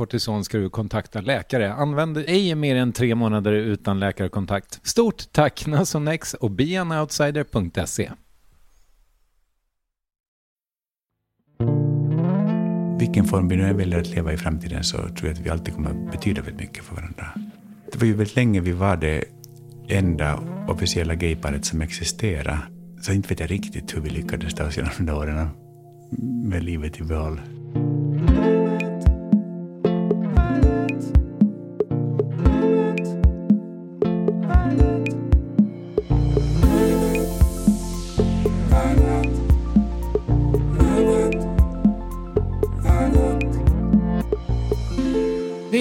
kortison ska du kontakta läkare. Använd ej mer än tre månader utan läkarkontakt. Stort tack Nasonex och beanoutsider.se. Vilken form vi nu väljer att leva i framtiden så tror jag att vi alltid kommer att betyda väldigt mycket för varandra. Det var ju väldigt länge vi var det enda officiella gayparet som existerade. Så inte vet jag riktigt hur vi lyckades ta oss genom de åren med livet i behåll.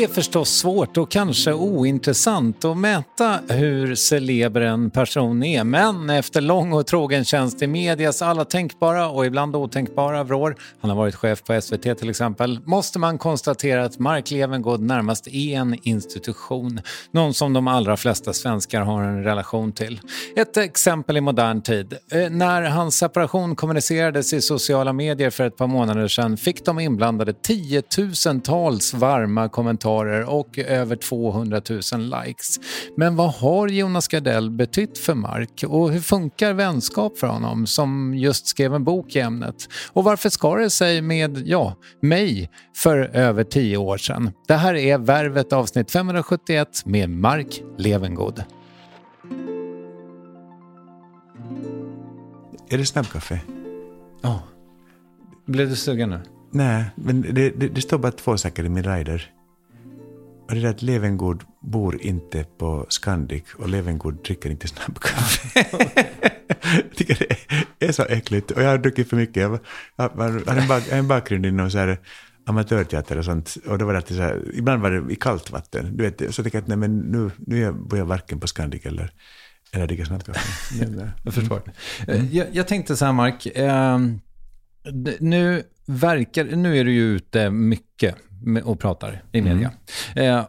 Förstås svårt och kanske ointressant att mäta hur celeber en person är. Men efter lång och trogen tjänst i medias alla tänkbara och ibland otänkbara vrår, han har varit chef på SVT till exempel, måste man konstatera att Mark Levengood närmast är en institution. Någon som de allra flesta svenskar har en relation till. Ett exempel i modern tid. Eh, när hans separation kommunicerades i sociala medier för ett par månader sedan fick de inblandade tiotusentals varma kommentarer och över 200 000 likes. Men vad har Jonas Gardell betytt för Mark och hur funkar vänskap för honom som just skrev en bok i ämnet? Och varför skar det sig med, ja, mig för över tio år sedan? Det här är Värvet avsnitt 571 med Mark Levengood. Är det snabbkaffe? Ja. Blev du sugen nu? Nej, men det, det, det står bara två saker i min rider. Och det är att Levengood bor inte på Scandic och Levengood dricker inte snabbkaffe. jag tycker det är så äckligt. Och jag har druckit för mycket. Jag, jag, jag har en, bak, jag en bakgrund inom så här amatörteater och sånt. Och då var det alltid så här, ibland var det i kallt vatten. Du vet, så tycker jag att nej, men nu, nu bor jag varken på Scandic eller, eller dricker snabbkaffe. Jag förstår. Eh, Jag, jag tänkte så här, Mark. Eh, nu, verkar, nu är du ju ute mycket med- och pratar i media. Eh,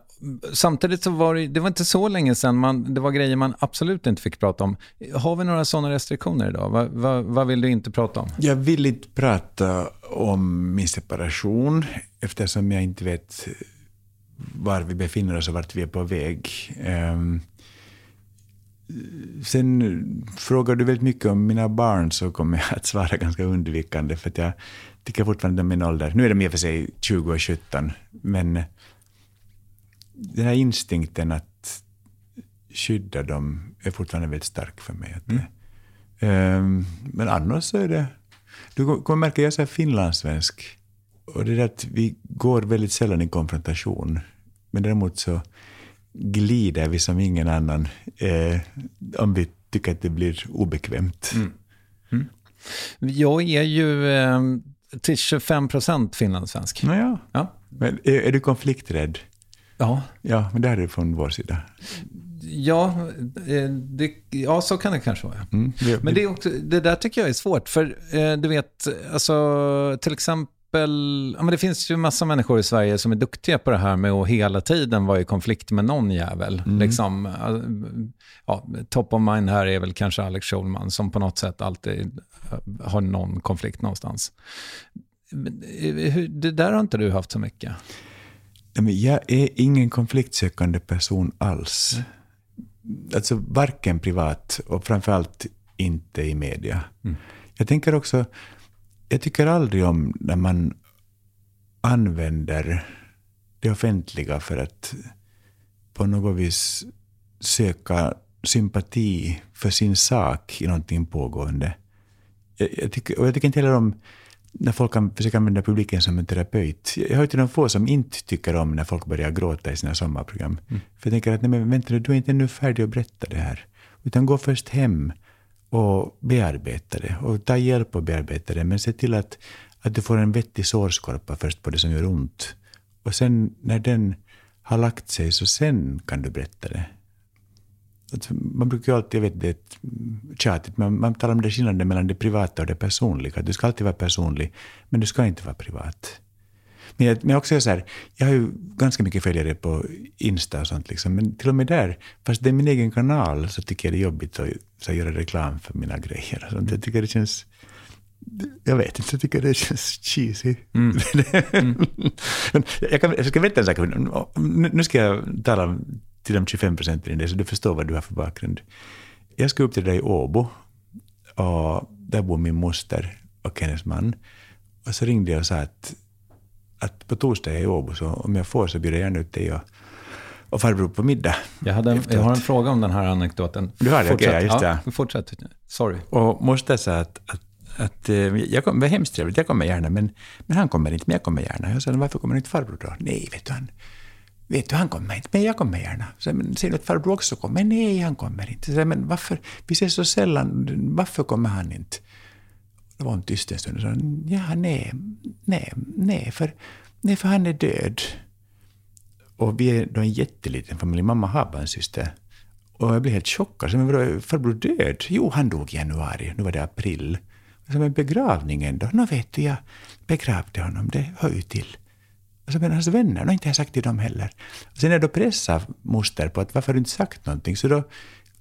samtidigt så var det, det var inte så länge sedan man, det var grejer man absolut inte fick prata om. Har vi några sådana restriktioner idag? Vad, vad, vad vill du inte prata om? Jag vill inte prata om min separation eftersom jag inte vet var vi befinner oss och vart vi är på väg. Um, sen frågar du väldigt mycket om mina barn så kommer jag att svara ganska undvikande för att jag tycker fortfarande om min ålder. Nu är de i och för sig 20 och 17 men den här instinkten att skydda dem är fortfarande väldigt stark för mig. Mm. Um, men annars så är det... Du kommer märka jag är finlandssvensk. Och det är att vi går väldigt sällan i konfrontation. Men däremot så glider vi som ingen annan eh, om vi tycker att det blir obekvämt. Mm. Mm. Jag är ju eh, till 25 procent finlandssvensk. Naja. Ja. Men är, är, du konflikträdd? Ja. Ja, men det är det från vår sida. Ja, eh, det, ja, så kan det kanske vara. Mm, det, men det, också, det, där tycker jag är svårt. För eh, du vet, alltså, till exempel ja, men det finns ju massa människor i Sverige som är duktiga på det här med att hela tiden vara i konflikt med någon jävel. Mm. Liksom, ja, top of mind här är väl kanske Alex Schulman som på något sätt alltid har någon konflikt någonstans. Det där har inte du haft så mycket. Jag är ingen konfliktsökande person alls. Alltså varken privat och framförallt inte i media. Mm. Jag tänker också, jag tycker aldrig om när man använder det offentliga för att på något vis söka sympati för sin sak i någonting pågående. Jag, jag, tycker, och jag tycker inte heller om när folk kan försöka använda publiken som en terapeut. Jag hör till de få som inte tycker om när folk börjar gråta i sina sommarprogram. Mm. För jag tänker att, nej men vänta nu, du är inte ännu färdig att berätta det här. Utan gå först hem och bearbeta det. Och ta hjälp och bearbeta det. Men se till att, att du får en vettig sårskorpa först på det som gör ont. Och sen när den har lagt sig, så sen kan du berätta det. Man brukar ju alltid, jag vet det är tjatigt, men man talar om det skillnaden mellan det privata och det personliga. Du ska alltid vara personlig, men du ska inte vara privat. Men jag, men också så här, jag har ju ganska mycket följare på Insta och sånt, liksom, men till och med där, fast det är min egen kanal, så tycker jag det är jobbigt att så, göra reklam för mina grejer. Och sånt. Jag tycker det känns... Jag vet inte, jag tycker det känns cheesy. Mm. mm. jag, kan, jag ska berätta en sak. Nu ska jag tala till de 25 procenten i det, så du förstår vad du har för bakgrund. Jag ska upp till dig i Åbo, och där bor min moster och hennes man. Och så ringde jag och sa att att på torsdag är jag i Åbo, så om jag får så bjuder jag gärna ut dig och, och farbror på middag. Jag, hade en, jag har en fråga om den här anekdoten. Du har det? Okej, okay, just det. Ja, fortsätt. Sorry. Och moster sa att, att, att eh, jag kom, det var hemskt trevligt, jag kommer gärna, men, men han kommer inte, men jag kommer gärna. Jag sa, varför kommer inte farbror då? Nej, vet du, han, vet du, han kommer inte, men jag kommer gärna. Så, men ser du att farbror också kommer? Nej, han kommer inte. Så, men varför, vi ses så sällan, varför kommer han inte? Det var en tyst en stund och sa ja, nej, nej, nej, för, nej, för han är död. Och vi är då en jätteliten familj. Mamma har bara en syster. Och jag blev helt chockad. Så, men vadå, farbror död? Jo, han dog i januari. Nu var det april. Så, men begravningen då? Nå vet du, jag begravde honom. Det hör ju till. Och så, men hans vänner, har inte jag sagt till dem heller. Och sen är jag då pressade moster på att varför har du inte sagt någonting? Så då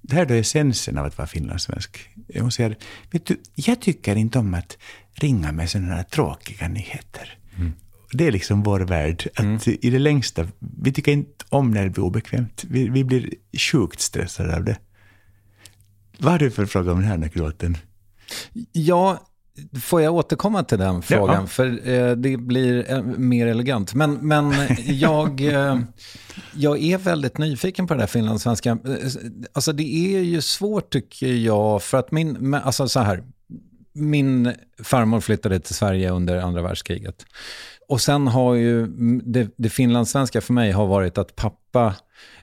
det här är då essensen av att vara finlandssvensk. Hon säger, vet du, jag tycker inte om att ringa med sådana här tråkiga nyheter. Mm. Det är liksom vår värld. Att mm. I det längsta, vi tycker inte om när det blir obekvämt. Vi, vi blir sjukt stressade av det. Vad har du för fråga om den här anekdoten? Ja, Får jag återkomma till den frågan? Ja. För eh, det blir eh, mer elegant. Men, men jag, eh, jag är väldigt nyfiken på det där finlandssvenska. Eh, alltså det är ju svårt tycker jag, för att min, alltså så här, min farmor flyttade till Sverige under andra världskriget. Och sen har ju det, det finlandssvenska för mig har varit att pappa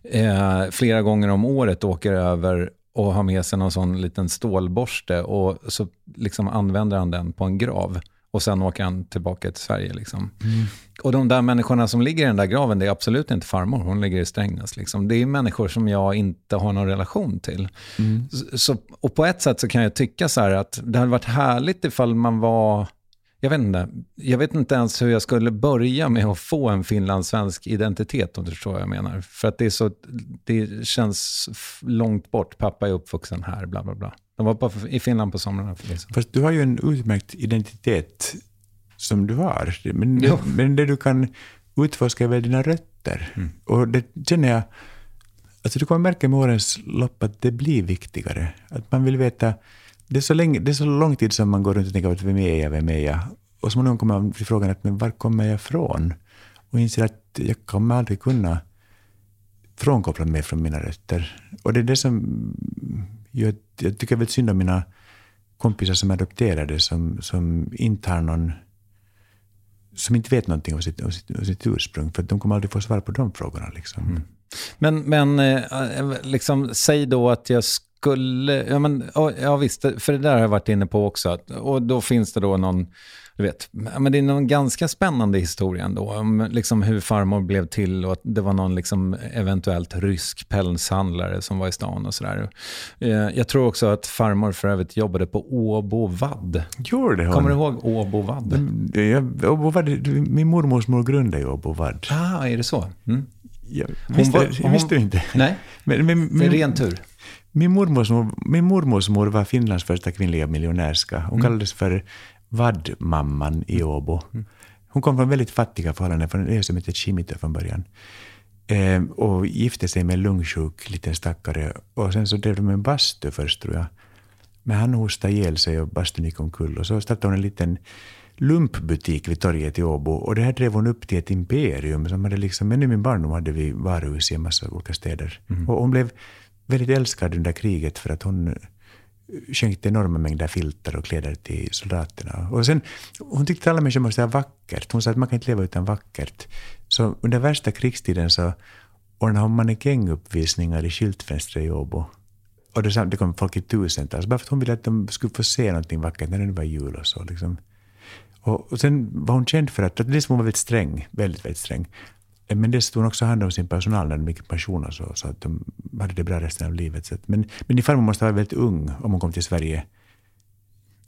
eh, flera gånger om året åker över och har med sig någon sån liten stålborste och så liksom använder han den på en grav. Och sen åker han tillbaka till Sverige. Liksom. Mm. Och de där människorna som ligger i den där graven, det är absolut inte farmor, hon ligger i Strängnäs. Liksom. Det är människor som jag inte har någon relation till. Mm. Så, och på ett sätt så kan jag tycka så här att det hade varit härligt ifall man var jag vet inte, jag vet inte ens hur jag skulle börja med att få en finlandssvensk identitet, om du förstår vad jag menar. För att det, är så, det känns långt bort. Pappa är uppvuxen här, bla bla bla. De var bara i Finland på somrarna. Liksom. Fast du har ju en utmärkt identitet som du har. Men det, men det du kan utforska är väl dina rötter. Mm. Och det känner jag, alltså du kommer märka med årens lopp att det blir viktigare. Att man vill veta, det är så, länge, det är så lång tid som man går runt och tänker vem är jag, vem är jag? Och småningom kommer man till frågan att men var kommer jag ifrån? Och inser att jag kommer aldrig kunna frånkoppla mig från mina rötter. Och det är det som gör att jag tycker väldigt synd om mina kompisar som är adopterade, som, som inte har någon som inte vet någonting om sitt, om sitt, om sitt ursprung, för de kommer aldrig få svar på de frågorna. Liksom. Mm. Men, men eh, liksom, säg då att jag skulle... Ja, men, ja, visst, för det där har jag varit inne på också. Och då finns det då någon du vet, men det är någon ganska spännande historia ändå. Om liksom hur farmor blev till och att det var någon liksom eventuellt rysk pälshandlare som var i stan och sådär. Eh, jag tror också att farmor för övrigt jobbade på Åbo Vadd. Gjorde hon? Kommer du ihåg Åbo Vadd? Åbo Vadd min mormors mor grundade ju Åbo Vadd. Ah, är det så? Mm. Jag visste, var, hon, visste inte. Nej, men, men, det är ren tur. Min mormors, mor, min mormors mor var Finlands första kvinnliga miljonärska. Hon mm. kallades för Vaddmamman i Åbo. Hon kom från väldigt fattiga förhållanden, från en ö som hette Chimito från början. Eh, och gifte sig med en lungsjuk liten stackare. Och sen så drev de en bastu först, tror jag. Men han hostade ihjäl sig och bastun gick omkull. Och så startade hon en liten lumpbutik vid torget i Åbo. Och det här drev hon upp till ett imperium. Som hade liksom, men i min barndom hade vi varuhus i en massa olika städer. Mm. Och hon blev väldigt älskad under kriget för att hon eh, skänkte enorma mängder filtar och kläder till soldaterna. Och sen, hon tyckte att alla människor måste ha vackert. Hon sa att man kan inte leva utan vackert. Så under värsta krigstiden så ordnade hon mannekänguppvisningar i skyltfönstret i Åbo. Och det, det kom folk i tusentals, bara för att hon ville att de skulle få se någonting vackert när det var jul och så. Liksom. Och, och sen var hon känd för att, att dels hon var väldigt sträng, väldigt, väldigt sträng. Men det tog också hand om sin personal när i pension och så, så att de hade det bra resten av livet. Så att, men, men din farmor måste ha varit väldigt ung om hon kom till Sverige.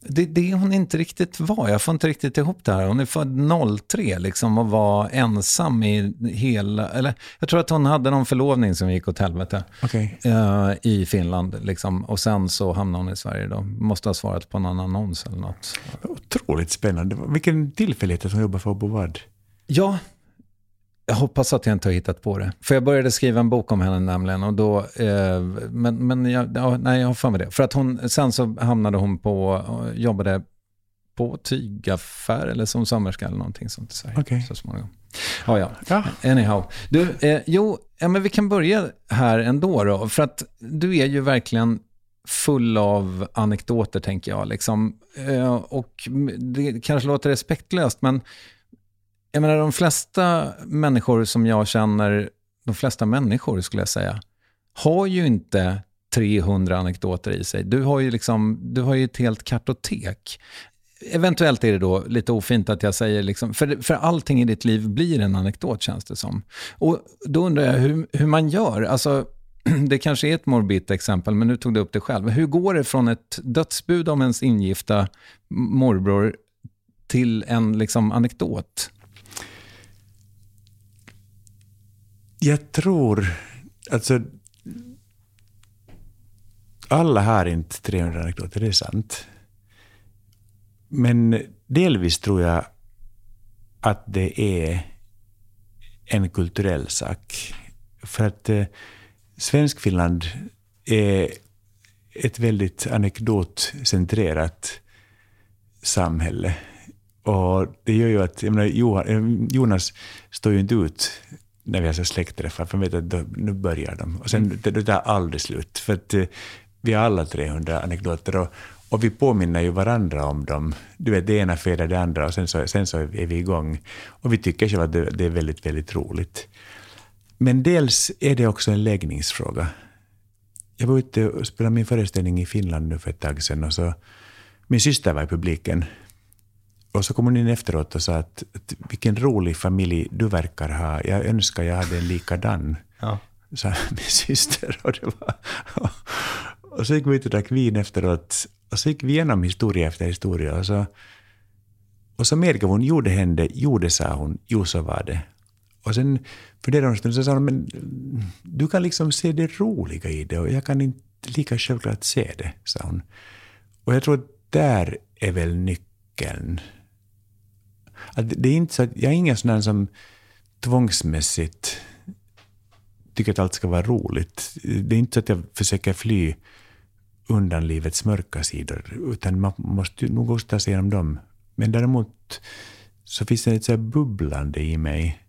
Det, det hon inte riktigt var. Jag får inte riktigt ihop det här. Hon är född 03 liksom och var ensam i hela... Eller, jag tror att hon hade någon förlovning som gick åt helvete okay. uh, i Finland. Liksom. Och sen så hamnade hon i Sverige. Då. Måste ha svarat på någon annons eller något. Otroligt spännande. Vilken tillfällighet att hon jobbar för Bovad. Ja, jag hoppas att jag inte har hittat på det. För jag började skriva en bok om henne nämligen. Och då, eh, men men jag, ja, nej, jag har för mig det. För att hon, sen så hamnade hon på, jobbade på tygaffär eller som sömmerska eller någonting sånt i Sverige. Okay. Så småningom. Ja, ja. ja. Anyhow. Du, eh, jo, ja, men vi kan börja här ändå då. För att du är ju verkligen full av anekdoter, tänker jag. Liksom. Eh, och det kanske låter respektlöst, men jag menar de flesta människor som jag känner, de flesta människor skulle jag säga, har ju inte 300 anekdoter i sig. Du har ju, liksom, du har ju ett helt kartotek. Eventuellt är det då lite ofint att jag säger, liksom, för, för allting i ditt liv blir en anekdot känns det som. Och då undrar jag hur, hur man gör. Alltså, det kanske är ett morbitt exempel, men nu tog du upp det själv. Hur går det från ett dödsbud om ens ingifta morbror till en liksom, anekdot? Jag tror, alltså alla har inte 300 anekdoter, det är sant. Men delvis tror jag att det är en kulturell sak. För att eh, Svenskfinland är ett väldigt anekdotcentrerat samhälle. Och det gör ju att, jag menar, eh, Jonas står ju inte ut när vi har släktträffar, för vet att då, nu börjar de. Och sen, mm. det, det tar aldrig slut. För att eh, vi har alla 300 anekdoter och, och vi påminner ju varandra om dem. Du vet, det ena föder det andra och sen så, sen så är vi igång. Och vi tycker själva att det, det är väldigt, väldigt roligt. Men dels är det också en läggningsfråga. Jag var ute och spelade min föreställning i Finland nu för ett tag sedan och så min syster var i publiken och så kom hon in efteråt och sa att, att vilken rolig familj du verkar ha. Jag önskar jag hade en likadan. Ja. Sa min syster. Och, det var, och så gick vi ut och drack vin efteråt. Och så gick vi igenom historia efter historia. Och så, Och så medgav hon, jo det hände, jo det sa hon, jo så var det. Och sen funderade hon en stund och sa hon, men du kan liksom se det roliga i det och jag kan inte lika självklart se det, sa hon. Och jag tror att där är väl nyckeln. Att det är inte så att, jag är ingen sån där som tvångsmässigt tycker att allt ska vara roligt. Det är inte så att jag försöker fly undan livets mörka sidor, utan man måste nog också ta sig igenom dem. Men däremot så finns det ett så bubblande i mig,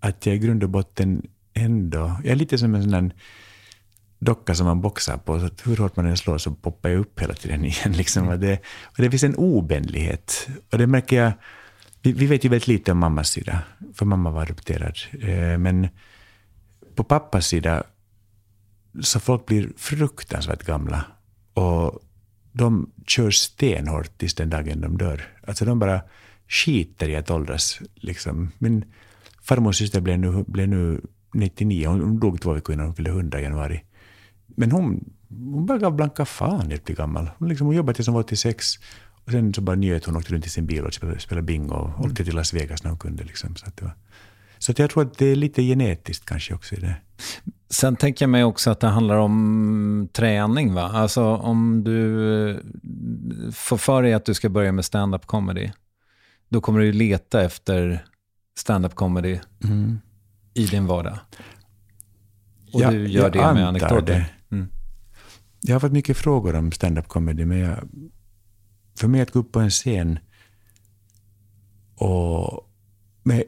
att jag i grund och botten ändå... Jag är lite som en sån där docka som man boxar på, så att hur hårt man än slår så poppar jag upp hela tiden igen. Liksom. Och det, och det finns en obändlighet. Och det märker jag... Vi, vi, vet ju väldigt lite om mammas sida, för mamma var adopterad. Eh, men på pappas sida så folk blir fruktansvärt gamla. Och de kör stenhårt tills den dagen de dör. Alltså de bara skiter i att åldras. Liksom. Min farmors syster blev nu, blev nu 99, hon dog två veckor innan hon fyllde 100 i januari. Men hon, hon bara gav blanka fan i att bli gammal. Hon, liksom, hon jobbade tills hon var 86. Sen så bara njöt hon, åkte runt i sin bil och spelade, spelade bingo och mm. åkte till Las Vegas när hon kunde. Liksom. Så, att det var, så att jag tror att det är lite genetiskt kanske också i det. Sen tänker jag mig också att det handlar om träning. va? Alltså om du får för dig att du ska börja med stand-up comedy, då kommer du leta efter stand-up comedy mm. i din vardag. Och ja, du gör det med anekdoter. Mm. Jag har fått mycket frågor om stand-up comedy, men jag, för mig att gå upp på en scen och med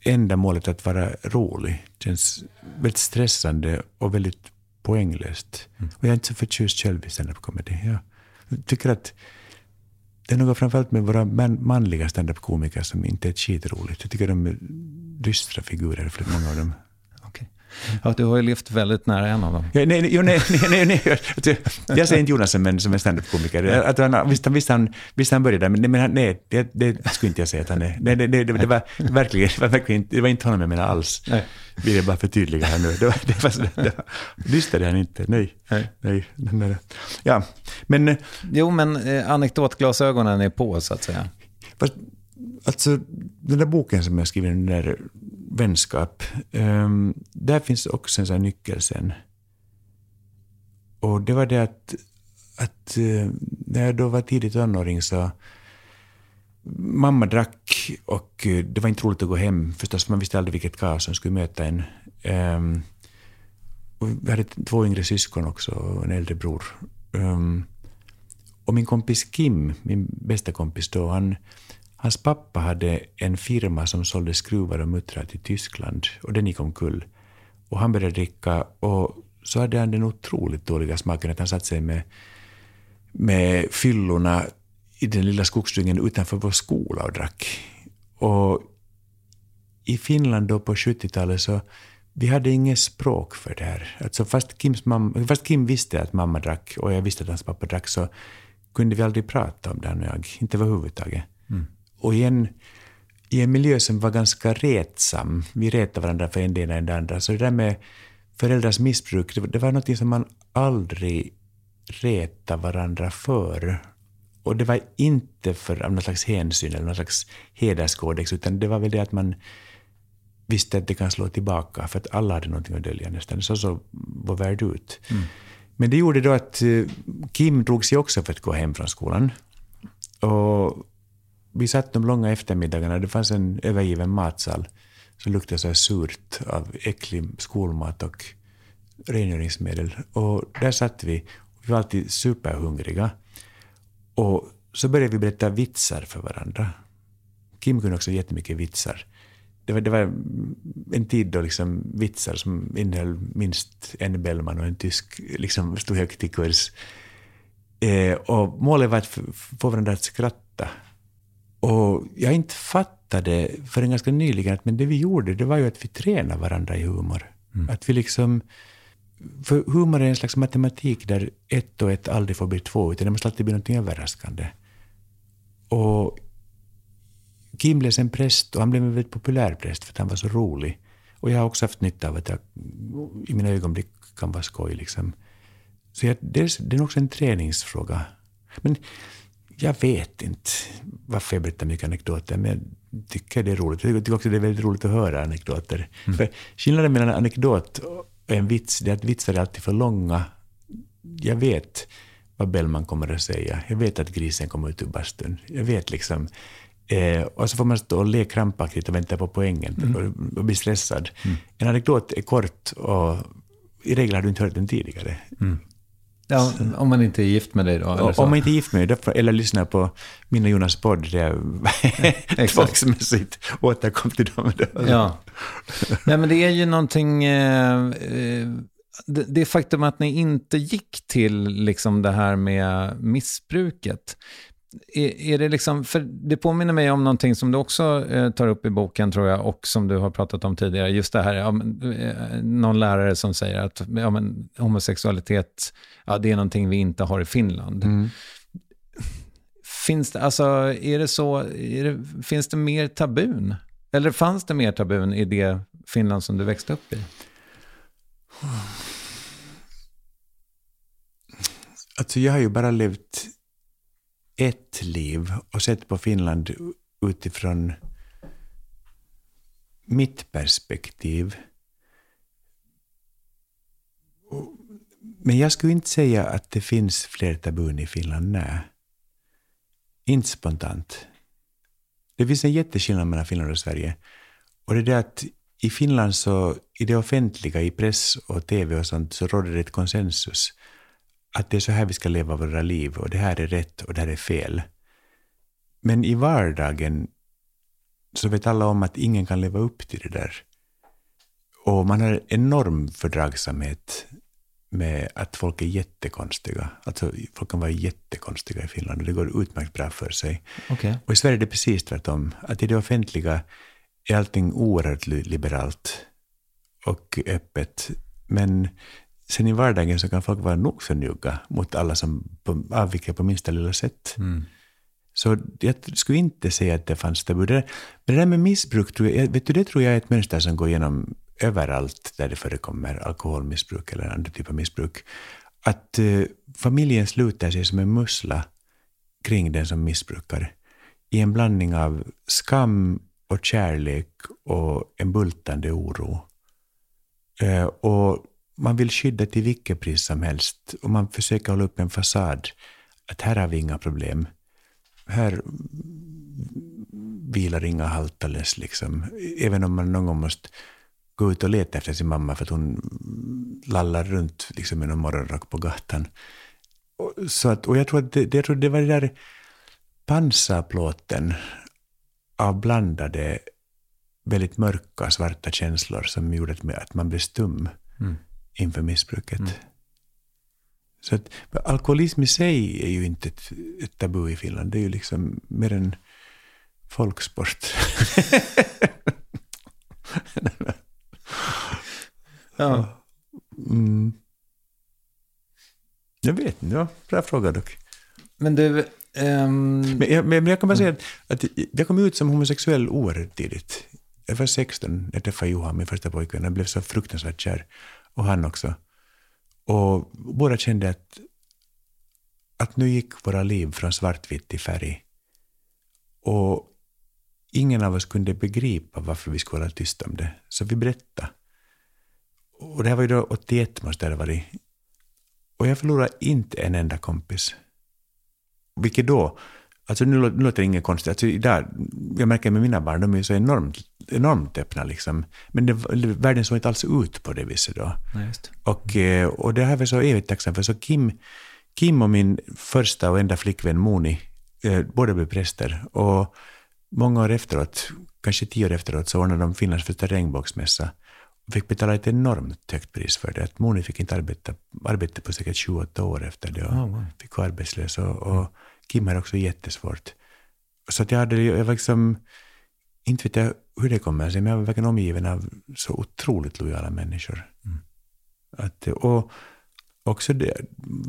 enda målet att vara rolig känns väldigt stressande och väldigt poänglöst. Mm. Och jag är inte så förtjust själv i stand-up-comedy. Jag tycker att det är något framförallt med våra man, manliga stand-up-komiker som inte är skitroligt. Jag tycker de är dystra figurer, för många av dem. Ja, du har ju levt väldigt nära en av dem. Ja, nej, nej, nej, nej, nej, Jag säger inte Jonas som som en standup-komiker. Att han, visst, visst, han, visst han började men, men nej, det, det skulle inte jag säga att han är. Nej, det, det, det, var verkligen, det var verkligen det var inte honom jag menade alls. Nej. Vill jag bara förtydliga här nu. Det var, det var, det var, lyssnade han inte. Nej. Nej. nej, nej. Ja, men... Jo, men eh, anekdotglasögonen är på, så att säga. Fast, alltså, den där boken som jag skrivit, den där vänskap. Um, där finns också en sån nyckel sen. Och det var det att, att uh, när jag då var tidigt tonåring så Mamma drack och uh, det var inte roligt att gå hem förstås, man visste aldrig vilket kaos som skulle möta en. Um, och vi hade två yngre syskon också och en äldre bror. Um, och min kompis Kim, min bästa kompis då, han Hans pappa hade en firma som sålde skruvar och muttrar till Tyskland och den gick omkull. Och han började dricka och så hade han den otroligt dåliga smaken att han satte sig med, med fyllorna i den lilla skogsdungen utanför vår skola och drack. Och i Finland då på 70-talet så vi hade inget språk för det här. Alltså fast, Kims mamma, fast Kim visste att mamma drack och jag visste att hans pappa drack så kunde vi aldrig prata om det, han och jag. Inte överhuvudtaget. Och igen, i en miljö som var ganska retsam, vi retade varandra för en del än det andra, så det där med föräldrars missbruk, det, det var något som man aldrig retade varandra för. Och det var inte för av någon slags hänsyn eller någon slags hederskodex, utan det var väl det att man visste att det kan slå tillbaka, för att alla hade någonting att dölja nästan. Så såg vår värld ut. Mm. Men det gjorde då att eh, Kim drog sig också för att gå hem från skolan. Och vi satt de långa eftermiddagarna, det fanns en övergiven matsal som luktade så surt av äcklig skolmat och rengöringsmedel. Och där satt vi, vi var alltid superhungriga. Och så började vi berätta vitsar för varandra. Kim kunde också jättemycket vitsar. Det var, det var en tid då liksom vitsar som innehöll minst en Bellman och en tysk liksom stod högt i kurs. Eh, och målet var att få varandra att skratta och jag inte fattade förrän ganska nyligen att men det vi gjorde, det var ju att vi tränade varandra i humor. Mm. Att vi liksom... För humor är en slags matematik där ett och ett aldrig får bli två, utan det måste alltid bli något överraskande. Och Kim blev sen präst och han blev en väldigt populär präst för att han var så rolig. Och jag har också haft nytta av att jag i mina ögonblick kan vara skoj. Liksom. Så jag, det, är, det är också en träningsfråga. Men jag vet inte varför jag berättar mycket anekdoter, men jag tycker det är roligt. Jag tycker också det är väldigt roligt att höra anekdoter. Mm. För skillnaden mellan en anekdot och en vits, det är att vitsar är alltid för långa. Jag vet vad Bellman kommer att säga. Jag vet att grisen kommer ut ur bastun. Jag vet liksom... Eh, och så får man stå och le krampaktigt och vänta på poängen mm. och, och bli stressad. Mm. En anekdot är kort och i regel har du inte hört den tidigare. Mm. Ja, om man inte är gift med dig då? Eller så. Om man inte är gift med dig, eller lyssnar på min och Jonas podd, där jag tvångsmässigt återkom till dem. Ja. Nej, men det är ju någonting... Eh, eh, det, det faktum att ni inte gick till liksom det här med missbruket, är, är, det liksom, för det påminner mig om någonting som du också eh, tar upp i boken, tror jag, och som du har pratat om tidigare. Just det här, ja, men, eh, någon lärare som säger att ja, men, homosexualitet, ja, det är någonting vi inte har i Finland. Mm. Finns det, alltså, är det så, är det, finns det mer tabun? Eller fanns det mer tabun i det Finland som du växte upp i? Alltså jag har ju bara levt ett liv och sett på Finland utifrån mitt perspektiv. Men jag skulle inte säga att det finns fler tabun i Finland, nej. Inte spontant. Det finns en jätteskillnad mellan Finland och Sverige. Och det är det att i Finland så, i det offentliga, i press och tv och sånt, så råder det ett konsensus att det är så här vi ska leva våra liv och det här är rätt och det här är fel. Men i vardagen så vet alla om att ingen kan leva upp till det där. Och man har enorm fördragsamhet med att folk är jättekonstiga. Alltså, folk kan vara jättekonstiga i Finland och det går utmärkt bra för sig. Okay. Och i Sverige är det precis tvärtom. Att i det offentliga är allting oerhört liberalt och öppet. Men sen i vardagen så kan folk vara nog så njugga mot alla som avviker på minsta lilla sätt. Mm. Så jag skulle inte säga att det fanns tabu. Men det där med missbruk, tror jag, vet du, det tror jag är ett mönster som går igenom överallt där det förekommer alkoholmissbruk eller andra typer av missbruk. Att uh, familjen sluter sig som en mussla kring den som missbrukar. I en blandning av skam och kärlek och en bultande oro. Uh, och man vill skydda till vilket pris som helst och man försöker hålla upp en fasad att här har vi inga problem. Här vilar inga haltales liksom. Även om man någon gång måste gå ut och leta efter sin mamma för att hon lallar runt liksom med någon morgonrock på gatan. Och, så att, och jag tror att det, jag tror det var det där pansarplåten av blandade, väldigt mörka, svarta känslor som gjorde att man blev stum. Mm inför missbruket. Mm. Så att, alkoholism i sig är ju inte ett, ett tabu i Finland. Det är ju liksom mer en folksport. ja. Mm. Jag vet inte, ja, bra fråga dock. Men du... Um... Men, jag, men jag kan bara säga att, att jag kom ut som homosexuell oerhört tidigt. Jag var 16 när jag träffade Johan, min första pojkvän. Jag blev så fruktansvärt kär och han också. Och båda kände att, att nu gick våra liv från svartvitt till färg. Och ingen av oss kunde begripa varför vi skulle hålla tyst om det, så vi berättade. Och det här var ju då 81 måste det ha varit. Och jag förlorade inte en enda kompis. Vilket då Alltså nu, nu låter det inget konstigt. Alltså idag, jag märker med mina barn, de är så enormt, enormt öppna. Liksom. Men det, världen såg inte alls ut på det viset då. Nej, och, eh, och det här var jag så evigt tacksam för. Så Kim, Kim och min första och enda flickvän Moni, eh, båda blev präster. Och många år efteråt, kanske tio år efteråt, så ordnade de Finlands första regnbågsmässa. Och fick betala ett enormt högt pris för det. Att Moni fick inte arbeta, arbeta på säkert 28 år efter det och oh, wow. fick vara arbetslös. Och, och Kim har också jättesvårt. Så att jag, hade, jag var liksom, inte vet jag hur det kommer sig, men jag var verkligen omgiven av så otroligt lojala människor. Mm. Att, och också det,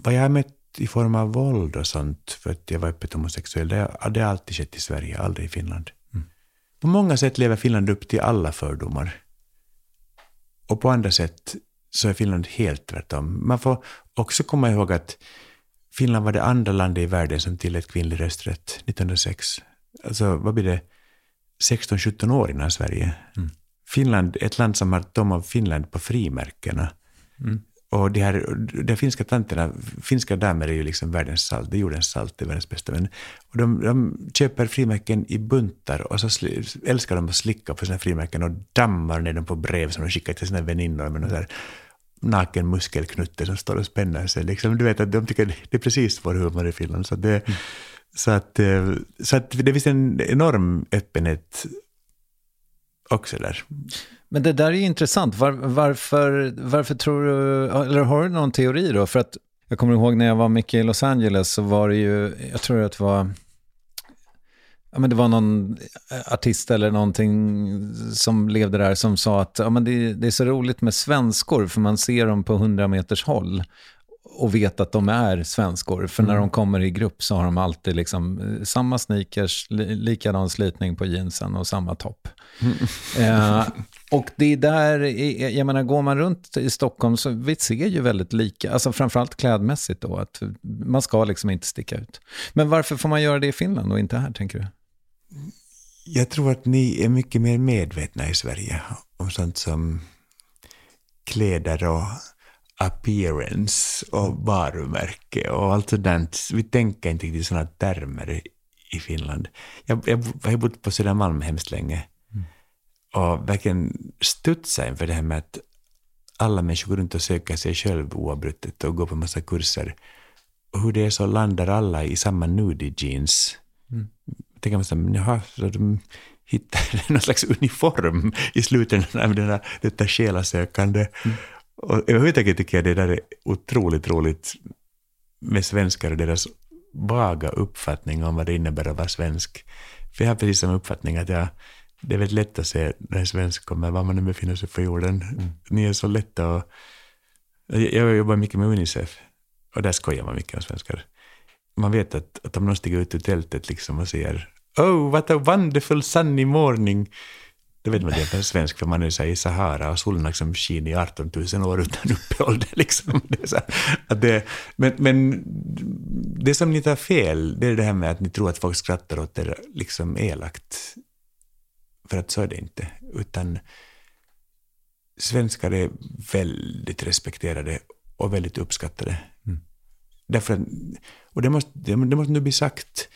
vad jag har mött i form av våld och sånt, för att jag var öppet homosexuell, det har alltid skett i Sverige, aldrig i Finland. Mm. På många sätt lever Finland upp till alla fördomar. Och på andra sätt så är Finland helt tvärtom. Man får också komma ihåg att Finland var det andra landet i världen som tillät kvinnlig rösträtt 1906. Alltså, vad blir det? 16-17 år innan Sverige. Mm. Finland ett land som har tom av Finland på frimärkena. Mm. Och de, här, de finska tanterna, finska damer är ju liksom världens salt, det är jordens salt, det är världens bästa vän. Och de, de köper frimärken i buntar och så älskar de att slicka på sina frimärken och dammar ner dem på brev som de skickar till sina väninnor med någon där naken muskelknutte som står och spänner sig. Liksom, du vet att de tycker det är precis vår humor i Finland. Så, det, mm. så, att, eh, så att det finns en enorm öppenhet också där. Men det där är intressant. Var, varför, varför tror du, eller har du någon teori då? För att jag kommer ihåg när jag var mycket i Los Angeles så var det ju, jag tror att det var, ja men det var någon artist eller någonting som levde där som sa att ja men det, det är så roligt med svenskor för man ser dem på 100 meters håll och vet att de är svenskor. För mm. när de kommer i grupp så har de alltid liksom eh, samma sneakers, li, likadan slitning på jeansen och samma topp. Mm. Eh, och det är där, jag menar, går man runt i Stockholm så vi ser ju väldigt lika, alltså framförallt klädmässigt då, att man ska liksom inte sticka ut. Men varför får man göra det i Finland och inte här, tänker du? Jag tror att ni är mycket mer medvetna i Sverige om sånt som kläder och appearance och varumärke och allt sådant. Vi tänker inte riktigt i sådana termer i Finland. Jag, jag, jag har bott på Södermalm hemskt länge mm. och verkligen studsar inför det här med att alla människor går runt och söker sig själv oavbrutet och går på massa kurser. Och hur det är så landar alla i samma nudie jeans. Mm. Tänker man så här, jaha, så de hittar någon slags uniform i slutändan av den här, detta själasökande. Mm. Och överhuvudtaget tycker jag det där är otroligt roligt med svenskar och deras vaga uppfattning om vad det innebär att vara svensk. För jag har precis samma uppfattning att jag, det är väldigt lätt att se när en svensk kommer, var man nu befinner sig på jorden. Mm. Ni är så lätta och... Jag jobbar mycket med Unicef och där skojar man mycket om svenskar. Man vet att, att om någon stiger ut ur tältet liksom och säger Oh, what a wonderful sunny morning då vet man att det är svensk, för man är så i Sahara och solen liksom skiner i 18 000 år utan uppehåll. Liksom. Det så att det, men, men det som ni tar fel, det är det här med att ni tror att folk skrattar åt er liksom elakt. För att så är det inte. Utan svenskar är väldigt respekterade och väldigt uppskattade. Därför att, och det måste, det, det måste nu bli sagt,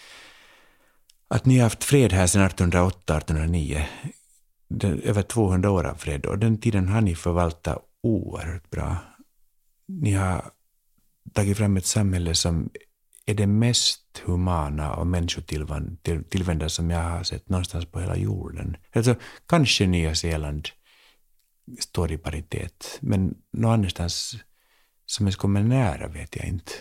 att ni har haft fred här sedan 1808-1809 över 200 år av fred och den tiden har ni förvaltat oerhört bra. Ni har tagit fram ett samhälle som är det mest humana och människotillvända som jag har sett någonstans på hela jorden. Alltså, kanske Nya Zeeland står i paritet, men någon annanstans som ens kommer nära vet jag inte.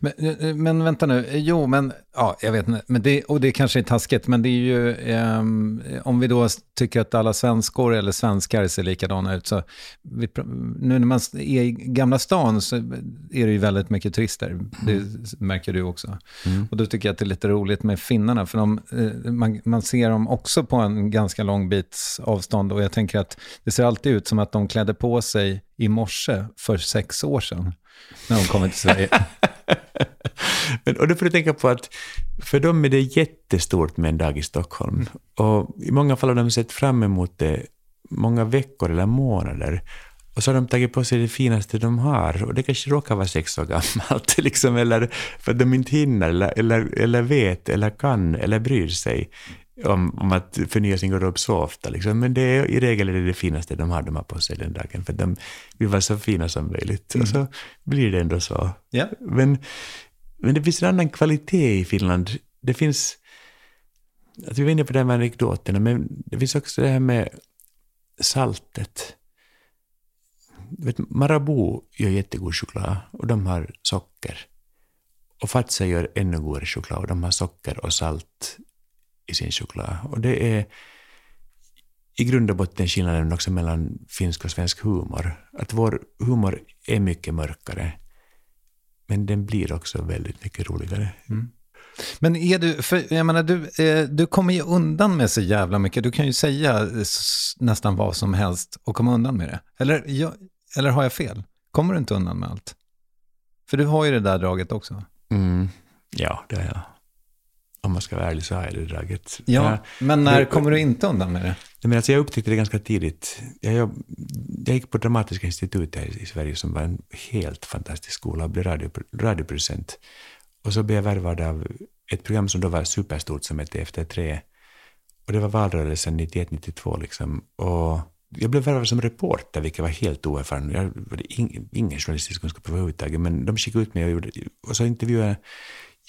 Men, men vänta nu, jo men, ja jag vet inte, men det, och det kanske är taskigt, men det är ju, eh, om vi då tycker att alla svenskor eller svenskar ser likadana ut, så vi, nu när man är i Gamla stan så är det ju väldigt mycket turister, det mm. märker du också. Mm. Och då tycker jag att det är lite roligt med finnarna, för de, eh, man, man ser dem också på en ganska lång bits avstånd och jag tänker att det ser alltid ut som att de klädde på sig i morse för sex år sedan när de kommer till Sverige. Men, och då får du tänka på att för dem är det jättestort med en dag i Stockholm. Och i många fall har de sett fram emot det många veckor eller månader. Och så har de tagit på sig det finaste de har. Och det kanske råkar vara sex år gammalt. Liksom, eller för att de inte hinner, eller, eller, eller vet, eller kan, eller bryr sig om, om att förnya sin garderob så ofta. Liksom. Men det är, i regel är det det finaste de har, de har på sig den dagen. För de vill vara så fina som möjligt. Mm. Och så blir det ändå så. Yeah. Men, men det finns en annan kvalitet i Finland. Det finns... Att vi var inne på det här med anekdoterna, men det finns också det här med saltet. Vet, Marabou gör jättegod choklad och de har socker. Och Fazer gör ännu godare choklad och de har socker och salt i sin choklad. Och det är i grund och botten skillnaden också mellan finsk och svensk humor. Att vår humor är mycket mörkare, men den blir också väldigt mycket roligare. Mm. Men är du, för jag menar, du, eh, du kommer ju undan med så jävla mycket. Du kan ju säga nästan vad som helst och komma undan med det. Eller, jag, eller har jag fel? Kommer du inte undan med allt? För du har ju det där draget också. Mm. Ja, det är jag. Om man ska vara ärlig så har jag det draget. Ja, Jag- men när jag- kommer du inte undan med det? Men alltså jag upptäckte det ganska tidigt. Jag, jobb, jag gick på Dramatiska institutet i Sverige som var en helt fantastisk skola och blev radio, radioproducent. Och så blev jag värvad av ett program som då var superstort som hette Efter tre. Och det var valrörelsen 91-92 liksom. Och jag blev värvad som reporter, vilket var helt oerfaren. Jag hade ing, ingen journalistisk kunskap överhuvudtaget, men de skickade ut mig och, gjorde, och så intervjuade jag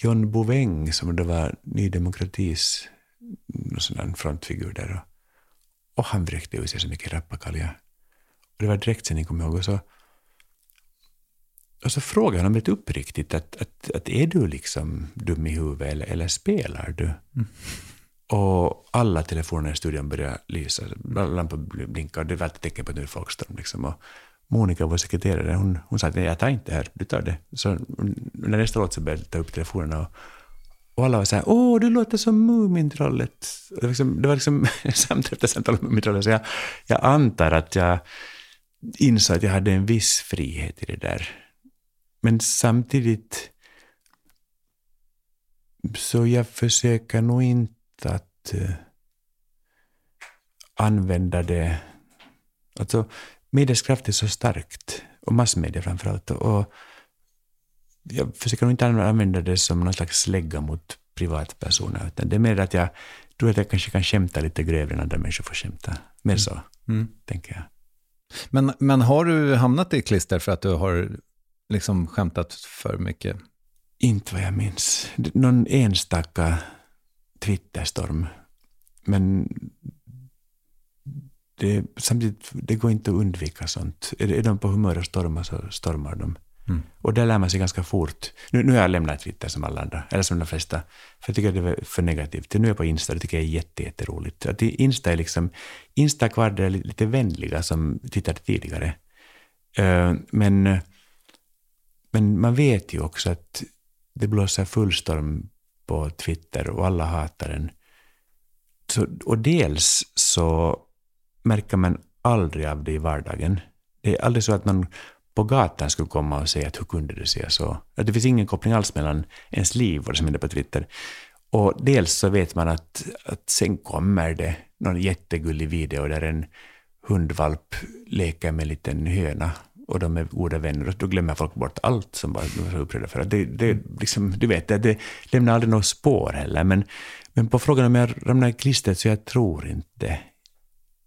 John Bouveng som då var Ny Demokratis sån där frontfigur där. Och, och han vräkte ur sig så mycket rappakalja. Och det var direktsändning, kommer jag ihåg. Och så, och så frågade han det uppriktigt, att, att, att är du liksom dum i huvudet eller, eller spelar du? Och alla telefoner i studion började lysa, lampor blinkade, och det var ett tecken på att nu är folkstorm. Liksom. Och Monica, vår sekreterare, hon, hon sa att jag tar inte det här, du tar det. Så när nästa låt så började jag ta upp telefonerna och, och alla var så här, åh, du låter som Mumintrollet. Det var liksom, det var liksom samtal efter samtal om Mumintrollet, så jag, jag antar att jag insåg att jag hade en viss frihet i det där. Men samtidigt så jag försöker nog inte att eh, använda det... Alltså, medias kraft är så starkt, och massmedia framförallt. Och, jag försöker nog inte använda det som någon slags slägga mot privatpersoner, utan det är mer att jag tror att jag kanske kan skämta lite grövre än andra människor får skämta. Mer så, tänker jag. Men, men har du hamnat i klister för att du har liksom skämtat för mycket? Inte vad jag minns. Någon enstaka Twitterstorm. Men det, samtidigt, det går inte att undvika sånt. Är, är de på humör att storma så stormar de. Och där lär man sig ganska fort. Nu, nu har jag lämnat Twitter som alla andra, eller som de flesta. För jag tycker att det är för negativt. Nu är jag på Insta och det tycker jag är jätte, jätteroligt. Att det- Insta är liksom, Insta kvar är lite, vänliga som Twitter tidigare. Eh, men men man vet ju också att det blåser fullstorm på Twitter och alla hatar den. Så, och dels så märker man aldrig av det i vardagen. Det är aldrig så att någon på gatan skulle komma och säga att hur kunde du säga så? Att det finns ingen koppling alls mellan ens liv och det som händer på Twitter. Och dels så vet man att, att sen kommer det någon jättegullig video där en hundvalp leker med en liten höna och de är goda vänner och då glömmer folk bort allt som bara de var upprörda för. Det, det, liksom, du vet, det, det lämnar aldrig något spår heller. Men, men på frågan om jag ramlar i klistret så jag tror inte,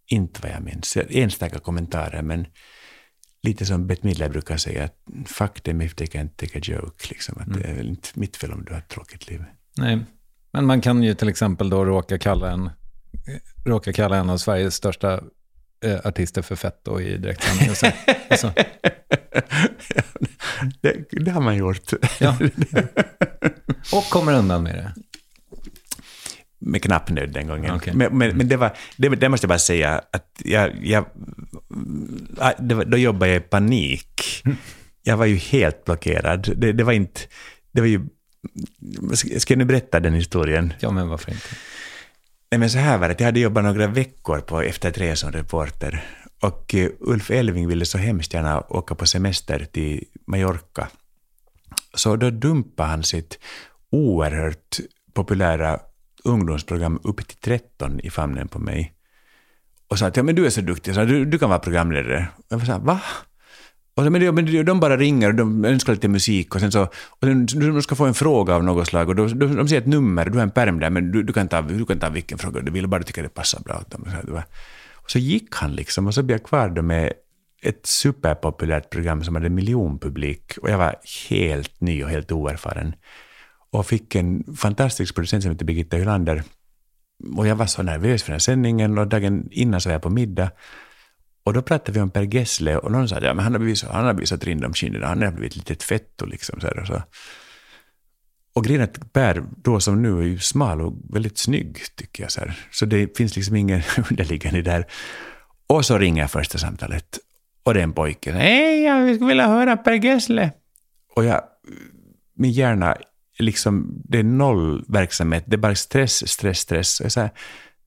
inte vad jag minns. Enstaka kommentarer men lite som Bette Midler brukar säga, att fuck them if they can't take a joke. Liksom, att Det är väl inte mitt fel om du har ett tråkigt liv. Nej, men man kan ju till exempel då råka kalla en, råka kalla en av Sveriges största eh, artister för fett då i direktsändning. Alltså, det, det har man gjort. ja. Och kommer undan med det. Med knapp nöd den gången. Okej. Men, men, men det, var, det, det måste jag bara säga, att jag, jag, ah, var, då jobbade jag i panik. Jag var ju helt blockerad. Det, det var inte... Det var ju... Ska ska jag nu berätta den historien? Ja, men varför inte? Nej, men så här var det, jag hade jobbat några veckor på Efter tre som reporter. Och eh, Ulf Elving ville så hemskt gärna åka på semester till Mallorca. Så då dumpade han sitt oerhört populära ungdomsprogram upp till 13 i famnen på mig. Och sa att ja, men du är så duktig, så du, du kan vara programledare. Och jag var så här, va? Och så, men, men de bara ringer och de önskar lite musik och sen så, och sen, du ska få en fråga av något slag och de, de, de säger ett nummer, du har en pärm där men du, du, kan ta, du kan ta vilken fråga du vill, bara du tycker det passar bra åt dem. Och så, och så gick han liksom och så blev jag kvar då med ett superpopulärt program som hade miljonpublik och jag var helt ny och helt oerfaren. Och fick en fantastisk producent som heter Birgitta Hylander. Och jag var så nervös för den här sändningen och dagen innan så var jag på middag. Och då pratade vi om Per Gessle och någon sa att ja, men han har blivit så, han har blivit så trind om kinderna, han har blivit ett litet fetto liksom. Så här, och, så. och grejen är att Per, då som nu, är ju smal och väldigt snygg tycker jag. Så, här. så det finns liksom ingen underliggande där. Och så ringer första samtalet. Och det är en pojke. Hej, jag skulle vilja höra Per Gessle. Och jag, min hjärna, liksom, det är noll verksamhet. Det är bara stress, stress, stress. Och jag säger,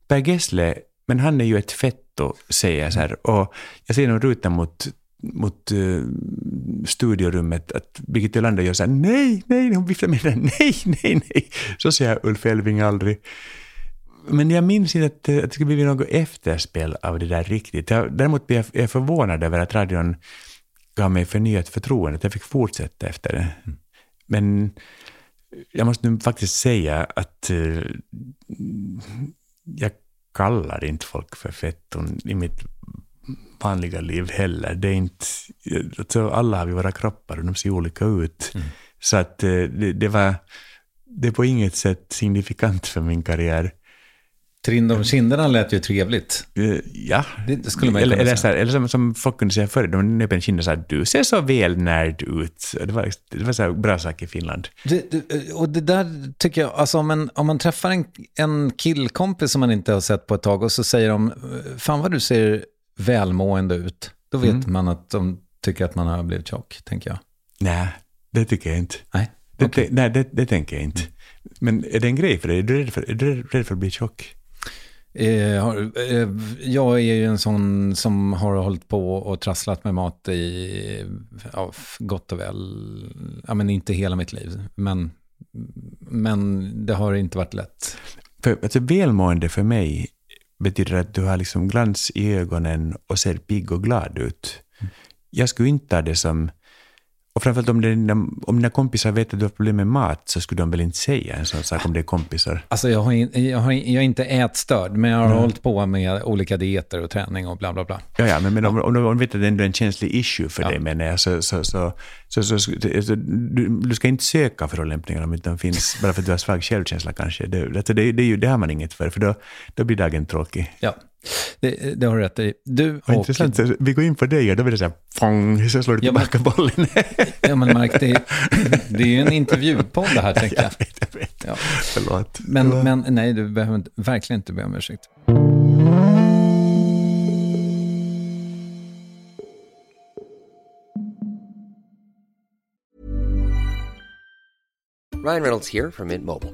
Per Gessle, men han är ju ett fetto, säger jag så här. Och jag ser genom rutan mot mot uh, studiorummet att Birgitta Ölander gör så här nej, nej, hon viftar med den, nej, nej, nej. Så säger Ulf Elving aldrig. Men jag minns inte att, att det skulle bli något efterspel av det där riktigt. Jag, däremot är jag förvånad över att radion gav mig förnyat förtroende, att jag fick fortsätta efter det. Men jag måste nu faktiskt säga att uh, jag kallar inte folk för fetton i mitt vanliga liv heller. Det är inte, alltså alla har vi våra kroppar och de ser olika ut. Mm. Så att eh, det, det, var, det är på inget sätt signifikant för min karriär. Trinn om kinderna lät ju trevligt. Uh, ja. Det skulle man eller, eller, så här, eller som, som folk kunde säga förr, de nöp en kind och sa du ser så väl närd ut. Det var, det var så bra sak i Finland. Det, det, och det där tycker jag, alltså om, en, om man träffar en, en killkompis som man inte har sett på ett tag och så säger de, fan vad du ser välmående ut, då vet mm. man att de tycker att man har blivit tjock, tänker jag. Nej, det tycker jag inte. Nej, okay. det, nej, det, det, tänker jag inte. Men är det en grej för dig? Är du rädd för, är du rädd för att bli tjock? Eh, eh, jag är ju en sån som har hållit på och trasslat med mat i ja, gott och väl, ja men inte hela mitt liv, men, men det har inte varit lätt. För, alltså, välmående för mig betyder att du har liksom glans i ögonen och ser pigg och glad ut. Jag skulle inte ha det som och framförallt om, dina, om dina kompisar vet att du har problem med mat så skulle de väl inte säga en sån sak om det är kompisar? Alltså jag, har in, jag, har, jag är inte ätstörd, men jag har mm. hållit på med olika dieter och träning och bla bla bla. Ja, ja men, men om, om, de vet att det är en känslig issue för ja. dig menar jag, så, så, så, så, så, så du, du, ska inte söka förolämpningar om de finns, bara för att du har svag självkänsla kanske. Det, det, det, det, det har man inget för, för då, då blir dagen tråkig. Ja. Det, det har du rätt i. Du och... Intressant, vi går in på dig och då blir det så här, fång, så slår du tillbaka ja, bollen. ja, men Mark, det, det är ju en intervjupodd det här, tänker jag. Jag vet, jag vet. Ja. Förlåt. Men, men nej, du behöver verkligen inte be om ursäkt. Ryan Reynolds here from Mint Mobile.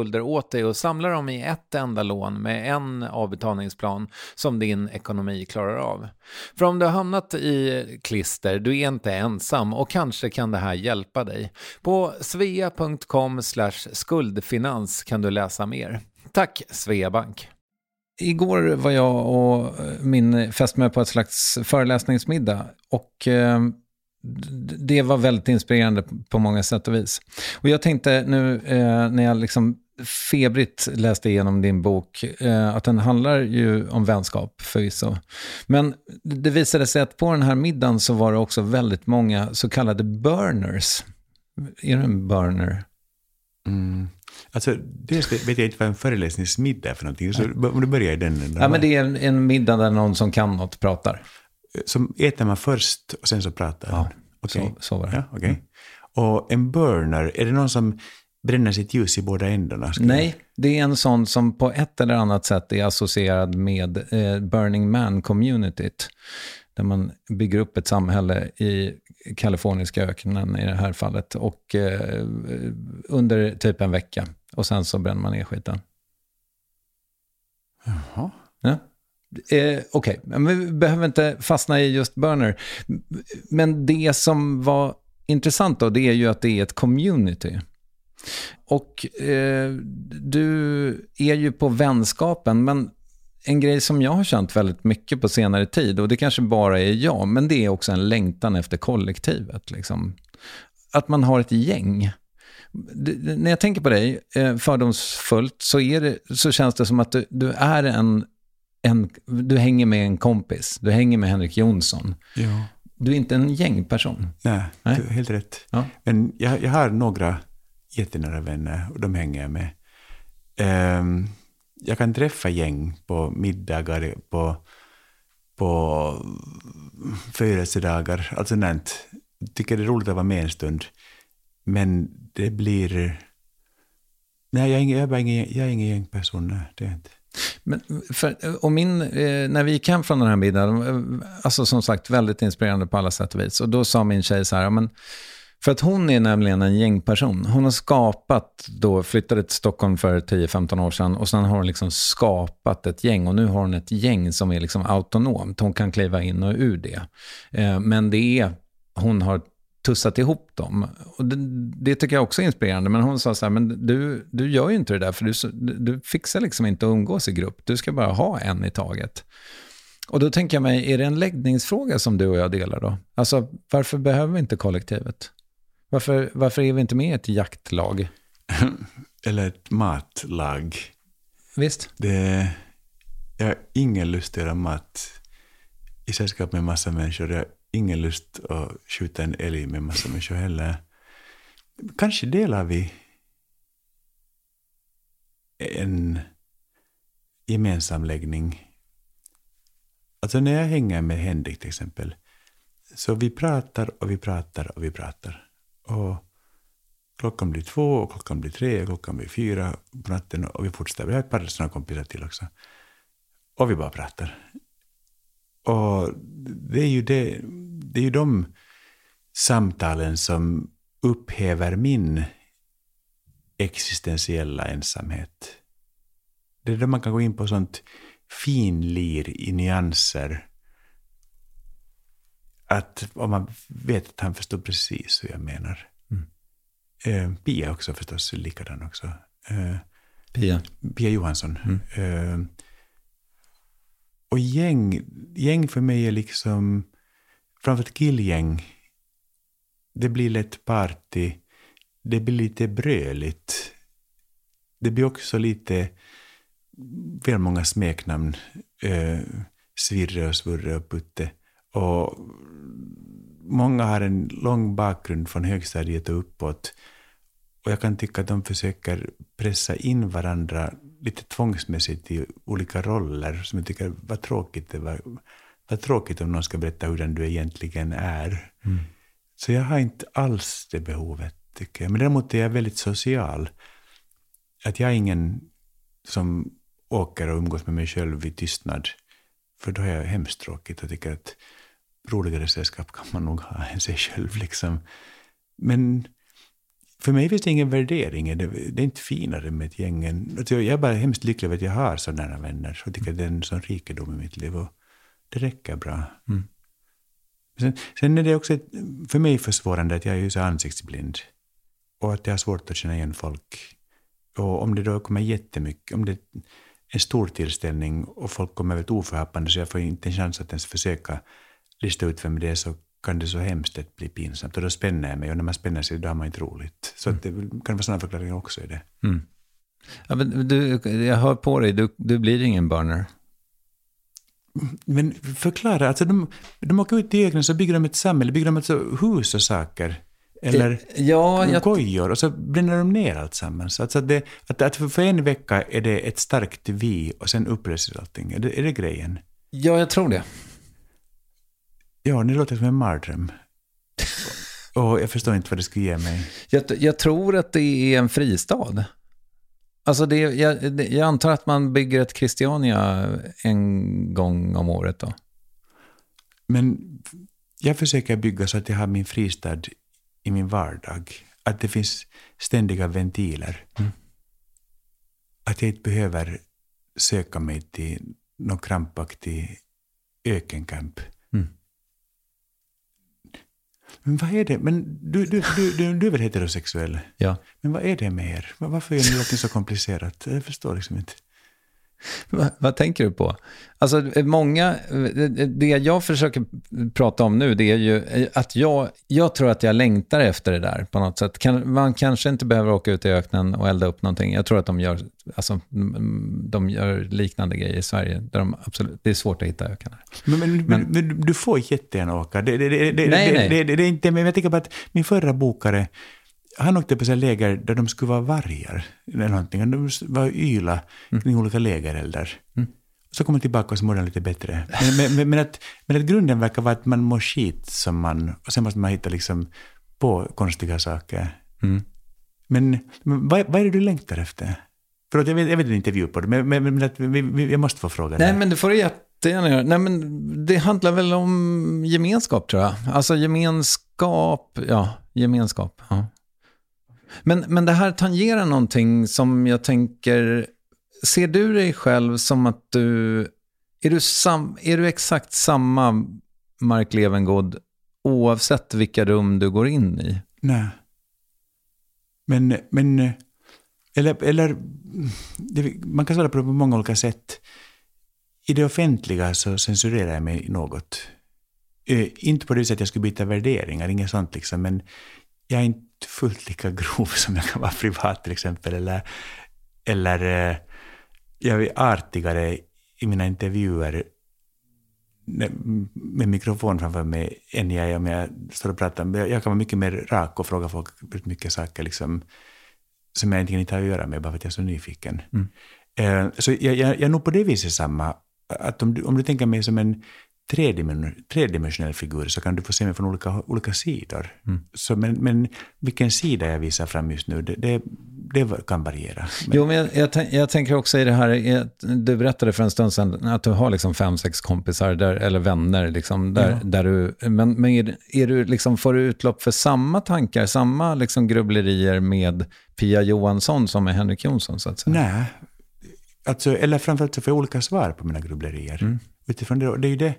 skulder åt dig och samla dem i ett enda lån med en avbetalningsplan som din ekonomi klarar av. För om du har hamnat i klister, du är inte ensam och kanske kan det här hjälpa dig. På svea.com skuldfinans kan du läsa mer. Tack Sveabank! Igår var jag och eh, min fästmö på ett slags föreläsningsmiddag och eh, det var väldigt inspirerande på många sätt och vis. Och jag tänkte nu eh, när jag liksom febrigt läste igenom din bok eh, att den handlar ju om vänskap förvisso. Men det visade sig att på den här middagen så var det också väldigt många så kallade burners. Är du en burner? Mm. Alltså, dels vet jag inte vad en föreläsningsmiddag är för någonting. Så om du börjar i den. Ja, men det är en, en middag där någon som kan något pratar. Som äter man först och sen så pratar Ja, man? Okej. så, så var det. Ja, okej. Och en burner, är det någon som bränner sitt ljus i båda ändarna? Nej, det är en sån som på ett eller annat sätt är associerad med eh, Burning Man-communityt. Där man bygger upp ett samhälle i kaliforniska öknen i det här fallet. Och eh, under typ en vecka. Och sen så bränner man ner skiten. Jaha. Ja. Eh, Okej, men vi behöver inte fastna i just burner. Men det som var intressant då, det är ju att det är ett community. Och eh, du är ju på vänskapen, men en grej som jag har känt väldigt mycket på senare tid, och det kanske bara är jag, men det är också en längtan efter kollektivet. Liksom. Att man har ett gäng. När jag tänker på dig, eh, fördomsfullt, så, är det, så känns det som att du, du är en, en... Du hänger med en kompis. Du hänger med Henrik Jonsson. Ja. Du är inte en gängperson. Nej, Nej. helt rätt. Ja. Men jag, jag har några jättenära vänner och de hänger jag med. Um, jag kan träffa gäng på middagar, på, på födelsedagar, alltså sånt. Jag tycker det är roligt att vara med en stund. Men det blir... Nej, jag är ingen, jag är bara ingen, jag är ingen gängperson. Nej, det är jag inte. Men för, och min, eh, när vi gick hem från den här middagen, eh, alltså som sagt väldigt inspirerande på alla sätt och vis. Och då sa min tjej så här, men, för att hon är nämligen en gängperson. Hon har skapat, då flyttade till Stockholm för 10-15 år sedan och sen har hon liksom skapat ett gäng och nu har hon ett gäng som är liksom autonomt. Hon kan kliva in och ur det. Eh, men det är, hon har tussat ihop dem. Och det, det tycker jag också är inspirerande. Men hon sa så här, men du, du gör ju inte det där, för du, du, du fixar liksom inte att umgås i grupp. Du ska bara ha en i taget. Och då tänker jag mig, är det en läggningsfråga som du och jag delar då? Alltså, varför behöver vi inte kollektivet? Varför, varför är vi inte med i ett jaktlag? Eller ett matlag. Visst? Det, jag har ingen lust att göra mat i sällskap med massa människor. Jag har ingen lust att skjuta en älg med massa människor heller. Kanske delar vi en gemensam läggning. Alltså när jag hänger med Henrik till exempel, så vi pratar och vi pratar och vi pratar. Och klockan blir två, och klockan blir tre, och klockan blir fyra på natten och vi fortsätter. Vi har ett par sådana kompisar till också. Och vi bara pratar. Och det är ju, det, det är ju de samtalen som upphäver min existentiella ensamhet. Det är då man kan gå in på sånt finlir i nyanser. Att om man vet att han förstår precis hur jag menar. Eh, Pia också förstås, likadan också. Eh, Pia? Pia Johansson. Eh, och gäng, gäng för mig är liksom, framförallt killgäng, det blir lätt party, det blir lite bröligt. Det blir också lite, väl många smeknamn, eh, Svirre och Svurre och Putte. Och många har en lång bakgrund från högstadiet och uppåt. Och jag kan tycka att de försöker pressa in varandra lite tvångsmässigt i olika roller som jag tycker var tråkigt. Det var, var tråkigt om någon ska berätta hur den du egentligen är. Så jag har inte alls det behovet, tycker jag. Men däremot är jag väldigt social. Att jag är ingen som åker och umgås med mig själv i tystnad. För då är jag hemskt tråkigt och tycker att roligare sällskap kan man nog ha än sig själv. Liksom. Men för mig finns det ingen värdering. Det, det är inte finare med ett gäng. än- alltså, Jag är bara hemskt lycklig över att jag har sådana vänner. Och tycker att det är en sån rikedom i mitt liv. Och det räcker bra. Sen, sen är det också ett, för mig försvårande att jag är så ansiktsblind. Och att jag har svårt att känna igen folk. Och om det då kommer jättemycket, om det är en stor tillställning och folk kommer väldigt oförhappande så jag får inte en chans att ens försöka lista ut vem det är så kan det så hemskt lätt bli pinsamt. Och då spänner jag mig och när man spänner sig då har man inte roligt. Så att det kan vara sådana förklaringar också i det. Ja, men du, jag hör på dig, du, du blir ingen burner. Men förklara, alltså de, de åker ut i öknen så bygger de ett samhälle, bygger de alltså hus och saker. Eller Ja, jag, kojor och så bränner de ner allt sammans. Alltså att, det, att, att för, för en vecka är det ett starkt vi och sen upplöses allting. Är det, är det grejen? ja, jag tror det. Ja, det låter som en mardröm. och jag förstår inte vad det skulle ge mig. Jag, jag tror att det är en fristad. Alltså det, jag, det, jag antar att man bygger ett Christiania en gång om året då. Men jag försöker bygga så att jag har min fristad i min vardag. Att det finns ständiga ventiler. Att jag inte behöver söka mig till någon krampaktig ökenkamp. Men vad är det? Men du, du, du, du, du är väl heterosexuell? Ja. Men vad är det med er? Va- Varför gör ni allting så komplicerat? Jag förstår liksom inte. Va, vad tänker du på? Alltså många, det jag försöker prata om nu, det är ju att jag, jag tror att jag längtar efter det där på något sätt. Kan, man kanske inte behöver åka ut i öknen och elda upp någonting. Jag tror att de gör, alltså, de gör liknande grejer i Sverige. Där de absolut, det är svårt att hitta öknar. Men, men, men, men du får jättegärna åka. Det, det, det, Nej, nej. Det är inte, men jag tänker på att min förra bokare, han åkte på här läger där de skulle vara vargar. Eller någonting. De var yla kring olika lägereldar. Så kom han tillbaka och så mådde han lite bättre. Men, men, men, men, att, men att grunden verkar vara att man mår skit som man... Och sen måste man hitta liksom på konstiga saker. Men, men vad, vad är det du längtar efter? Förlåt, jag vet, jag vet en intervju på det, men, men, men att vi, vi, jag måste få fråga. Nej, det. men det får du jättegärna göra. Nej, men det handlar väl om gemenskap, tror jag. Alltså gemenskap, ja, gemenskap. Ja. Men, men det här tangerar någonting som jag tänker... Ser du dig själv som att du... Är du, sam, är du exakt samma Mark Levengood oavsett vilka rum du går in i? Nej. Men, men eller, eller det, man kan svara på det på många olika sätt. I det offentliga så censurerar jag mig något. Eh, inte på det sättet att jag skulle byta värderingar, inget sånt liksom, men jag är inte fullt lika grov som jag kan vara privat till exempel. Eller, eller eh, jag är artigare i mina intervjuer med mikrofon framför mig än jag är om jag står och pratar. Jag kan vara mycket mer rak och fråga folk mycket saker liksom, som jag egentligen inte har att göra med bara för att jag är så nyfiken. Eh, så jag, jag, jag är nog på det viset samma. Att om du, om du tänker mig som en tredimensionell, figur så kan du få se mig från olika, olika sidor. Så, men, men vilken sida jag visar fram just nu, det, det, det kan variera. Men, Jo, men jag, jag, jag tänker också i det här, du berättade för en stund sedan att du har liksom fem, sex kompisar, där, eller vänner, liksom, där, där du, men, men är, är du liksom, får du utlopp för samma tankar, samma liksom grubblerier med Pia Johansson som med Henrik Jonsson, så att säga? Nej. Alltså, eller framförallt så får jag olika svar på mina grubblerier. Utifrån det, det är ju det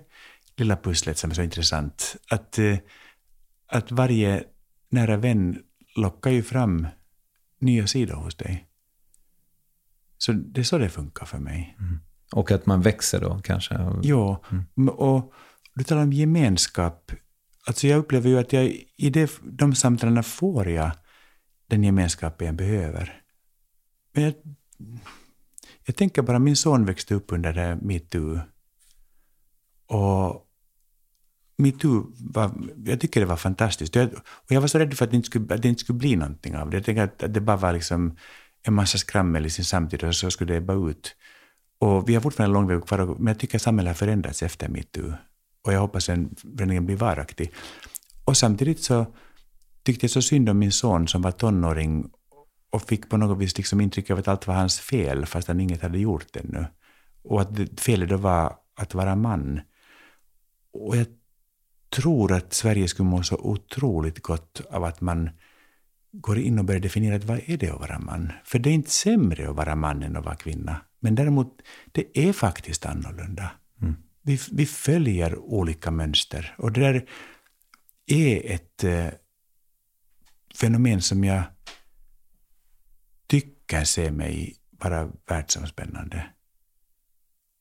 lilla pusslet som är så intressant. Att, eh, att varje nära vän lockar ju fram nya sidor hos dig. Så det är så det funkar för mig. Och att man växer då kanske? Ja, m- och du talar om gemenskap. Alltså jag upplever ju att jag i det, de samtalen får jag den gemenskapen jag behöver. Men jag, jag tänker bara, min son växte upp under metoo. Och metoo var, jag tycker det var fantastiskt. Jag, och jag var så rädd för att det inte skulle, att det inte skulle bli någonting av det. Jag tänkte att, att det bara var liksom en massa skrammel i sin samtid och så skulle det bara ut. Och vi har fortfarande lång väg kvar, men jag tycker att samhället har förändrats efter metoo. Och jag hoppas att den förändringen blir varaktig. Och samtidigt så tyckte jag så synd om min son som var tonåring och fick på något vis liksom intryck av att allt var hans fel, fast han inget hade gjort ännu. Och att felet då var att vara man. Och jag tror att Sverige skulle må så otroligt gott av att man går in och börjar definiera vad är det att vara man. För det är inte sämre att vara man än att vara kvinna. Men däremot, det är faktiskt annorlunda. Mm. Vi, vi följer olika mönster. Och det där är ett eh, fenomen som jag kan se mig vara världsomspännande.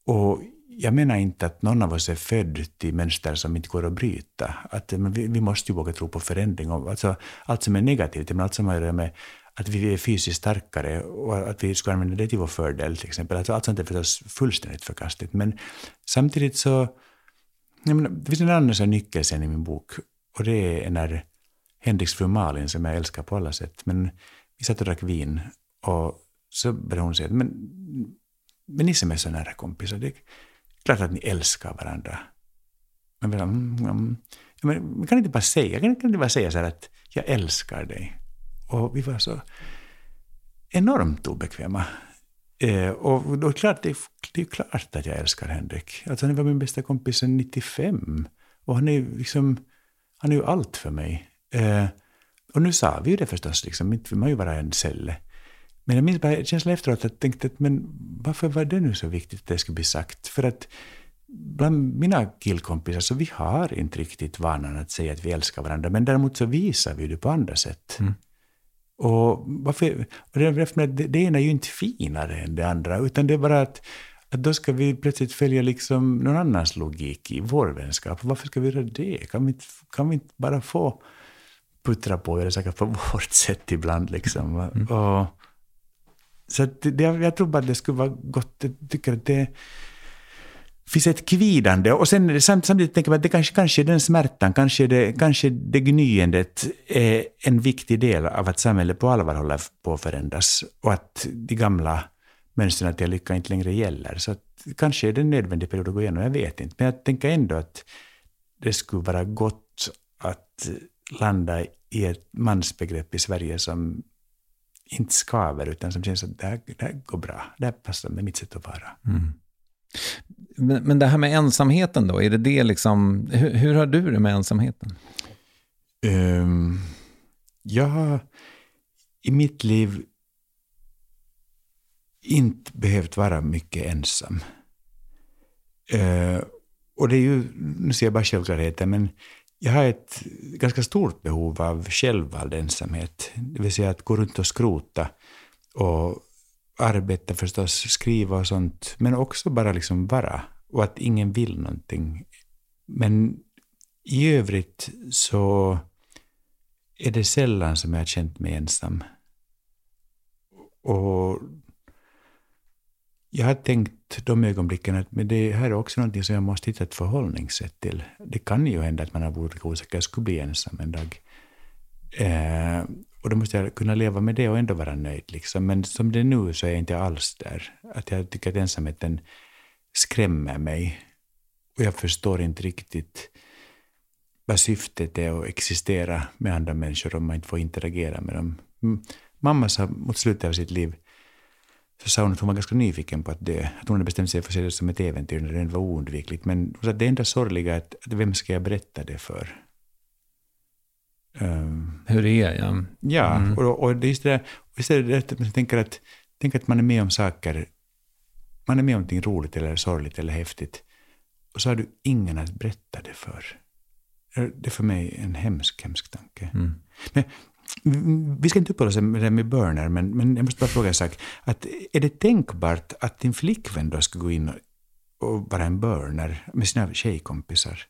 Och jag menar inte att någon av oss är född till mönster som inte går att bryta. Att, men vi, vi måste ju våga tro på förändring. Och alltså, allt som är negativt, men allt som har att göra med att vi är fysiskt starkare och att vi ska använda det till vår fördel till exempel. Alltså, allt sånt är förstås fullständigt förkastligt. Men samtidigt så... Jag menar, det finns en annan nyckelscen i min bok och det är när Henriks fru Malin, som jag älskar på alla sätt, men vi satt och drack vin och så började hon säga men, men ni som är så nära kompisar, det är klart att ni älskar varandra. Men, mm, mm, mm. men kan inte bara säga, kan, kan inte bara säga så här att jag älskar dig? Och vi var så enormt obekväma. Eh, och då är klart, det, är, det är klart att jag älskar Henrik. Alltså han var min bästa kompis sedan 95. Och han är liksom, han är ju allt för mig. Eh, och nu sa vi ju det förstås, liksom, inte vill man ju vara en celle. Men jag minns bara känslan efteråt att jag tänkte att men varför var det nu så viktigt att det skulle bli sagt? För att bland mina killkompisar så vi har inte riktigt vanan att säga att vi älskar varandra, men däremot så visar vi det på andra sätt. Mm. Och, varför, det, det, ena är ju inte finare än det andra, utan det är bara att, att då ska vi plötsligt följa liksom någon annans logik i vår vänskap. Varför ska vi göra det? Kan vi, kan vi inte bara få puttra på och göra saker på vårt sätt ibland? Liksom? Mm. Och, så det, jag tror bara att det skulle vara gott. Jag tycker att det finns ett kvidande. Och sen samtidigt tänker jag att det kanske, kanske den smärtan, kanske det, kanske det gnyendet är en viktig del av att samhället på allvar håller på att förändras. Och att de gamla mönstren till lycka inte längre gäller. Så att, kanske är det en nödvändig period att gå igenom, jag vet inte. Men jag tänker ändå att det skulle vara gott att landa i ett mansbegrepp i Sverige som inte skaver, utan som känns att det här, det här går bra. Det här passar med mitt sätt att vara. Mm. Men, men det här med ensamheten då, är det det liksom, hur, hur har du det med ensamheten? Um, jag har i mitt liv inte behövt vara mycket ensam. Uh, och det är ju, nu ser jag bara självklarheter, men jag har ett ganska stort behov av självvald ensamhet. Det vill säga att gå runt och skrota och arbeta förstås, skriva och sånt, men också bara liksom vara. Och att ingen vill någonting. Men i övrigt så är det sällan som jag har känt mig ensam. Och jag har tänkt de ögonblicken att men det här är också någonting som jag måste hitta ett förhållningssätt till. Det kan ju hända att man av olika orsaker skulle bli ensam en dag. Eh, och då måste jag kunna leva med det och ändå vara nöjd. Liksom. Men som det är nu så är jag inte alls där. Att jag tycker att ensamheten skrämmer mig. Och jag förstår inte riktigt vad syftet är att existera med andra människor om man inte får interagera med dem. Mamma sa mot slutet av sitt liv så sa hon att hon var ganska nyfiken på att dö. Att hon hade bestämt sig för att se det som ett äventyr när det var oundvikligt. Men hon sa att det enda sorgliga är att, att vem ska jag berätta det för? Um, Hur det är, ja. Ja, mm. och, och det är just det där, det där att man tänker att, tänker att man är med om saker, man är med om någonting roligt eller sorgligt eller häftigt, och så har du ingen att berätta det för. Det är för mig en hemsk, hemsk tanke. Mm. Men vi ska inte uppehålla oss med det med burner, men, men jag måste bara fråga en sak. Att är det tänkbart att din flickvän då ska gå in och vara en burner med sina tjejkompisar?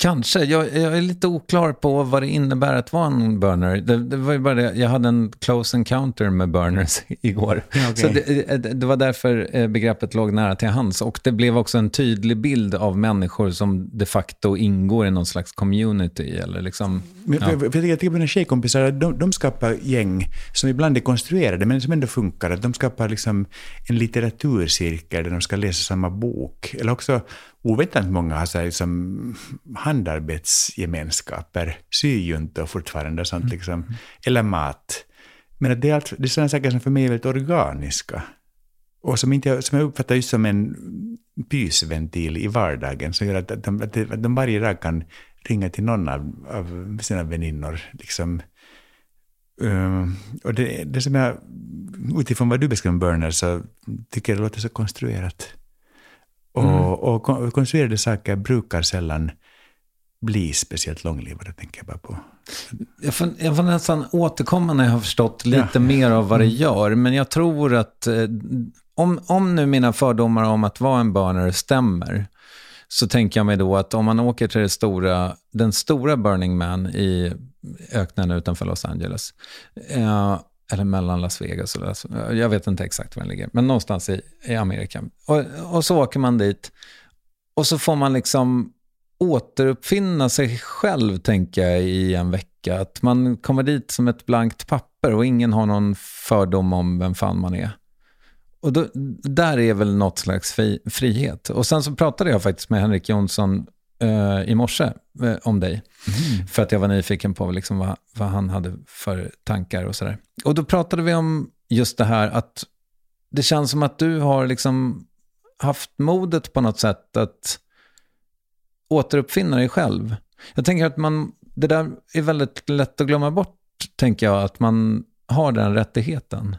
Kanske. Jag, jag, är lite oklar på vad det innebär att vara en burner. Det, det var ju bara det. Jag hade en close encounter med burners igår. Okay. Så det, det, var därför eh, begreppet låg nära till hands. Och det blev också en tydlig bild av människor som de facto ingår i någon slags community. Eller liksom, ja. jag, jag, jag tänker på mina tjejkompisar, de, de skapar gäng som ibland är konstruerade, men som ändå funkar. De skapar liksom en litteraturcirkel där de ska läsa samma bok. Eller också oväntat många har så liksom, handarbetsgemenskaper, syjuntor fortfarande, sånt mm. liksom, eller mat. Men det är, allt, det är sådana saker som för mig är väldigt organiska. Och som, inte, som jag uppfattar just som en pysventil i vardagen, som gör att, de, att de varje dag kan ringa till någon av, av sina väninnor liksom, Uh, och det, det som jag, utifrån vad du beskrev om Burner, så tycker jag det låter så konstruerat. Och, mm. och konstruerade saker brukar sällan bli speciellt långlivade, tänker jag bara på. Jag får, jag får nästan återkomma när jag har förstått lite ja. mer av vad det mm. gör. Men jag tror att eh, om, om nu mina fördomar om att vara en burner stämmer, så tänker jag mig då att om man åker till det stora, den stora Burning Man i öknen utanför Los Angeles, eh, eller mellan Las Vegas och Las, jag vet inte exakt var den ligger, men någonstans i, i Amerika. Och, och så åker man dit och så får man liksom återuppfinna sig själv, tänker jag, i en vecka. Att man kommer dit som ett blankt papper och ingen har någon fördom om vem fan man är. Och då, där är väl något slags fri, frihet. Och sen så pratade jag faktiskt med Henrik Jonsson i morse uh, om dig. Mm. För att jag var nyfiken på liksom vad, vad han hade för tankar och sådär. Och då pratade vi om just det här att det känns som att du har liksom haft modet på något sätt att återuppfinna dig själv. Jag tänker att man, det där är väldigt lätt att glömma bort, tänker jag, att man har den rättigheten.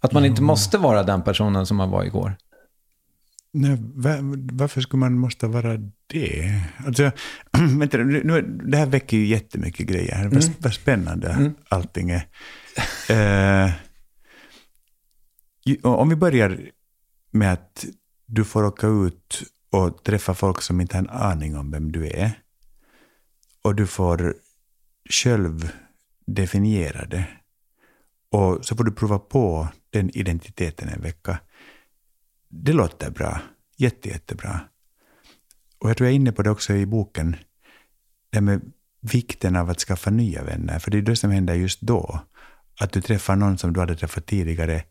Att man inte måste vara den personen som man var igår. Nej, varför skulle man måste vara det? Alltså, vänta, nu, det här väcker ju jättemycket grejer. Mm. Vad, vad spännande mm. allting är. Uh, om vi börjar med att du får åka ut och träffa folk som inte har en aning om vem du är. Och du får själv definiera det. Och så får du prova på den identiteten en vecka. Det låter bra. Jätte, jättebra. Och jag tror jag är inne på det också i boken. Det med vikten av att skaffa nya vänner. För det är det som händer just då. Att du träffar någon som du hade träffat tidigare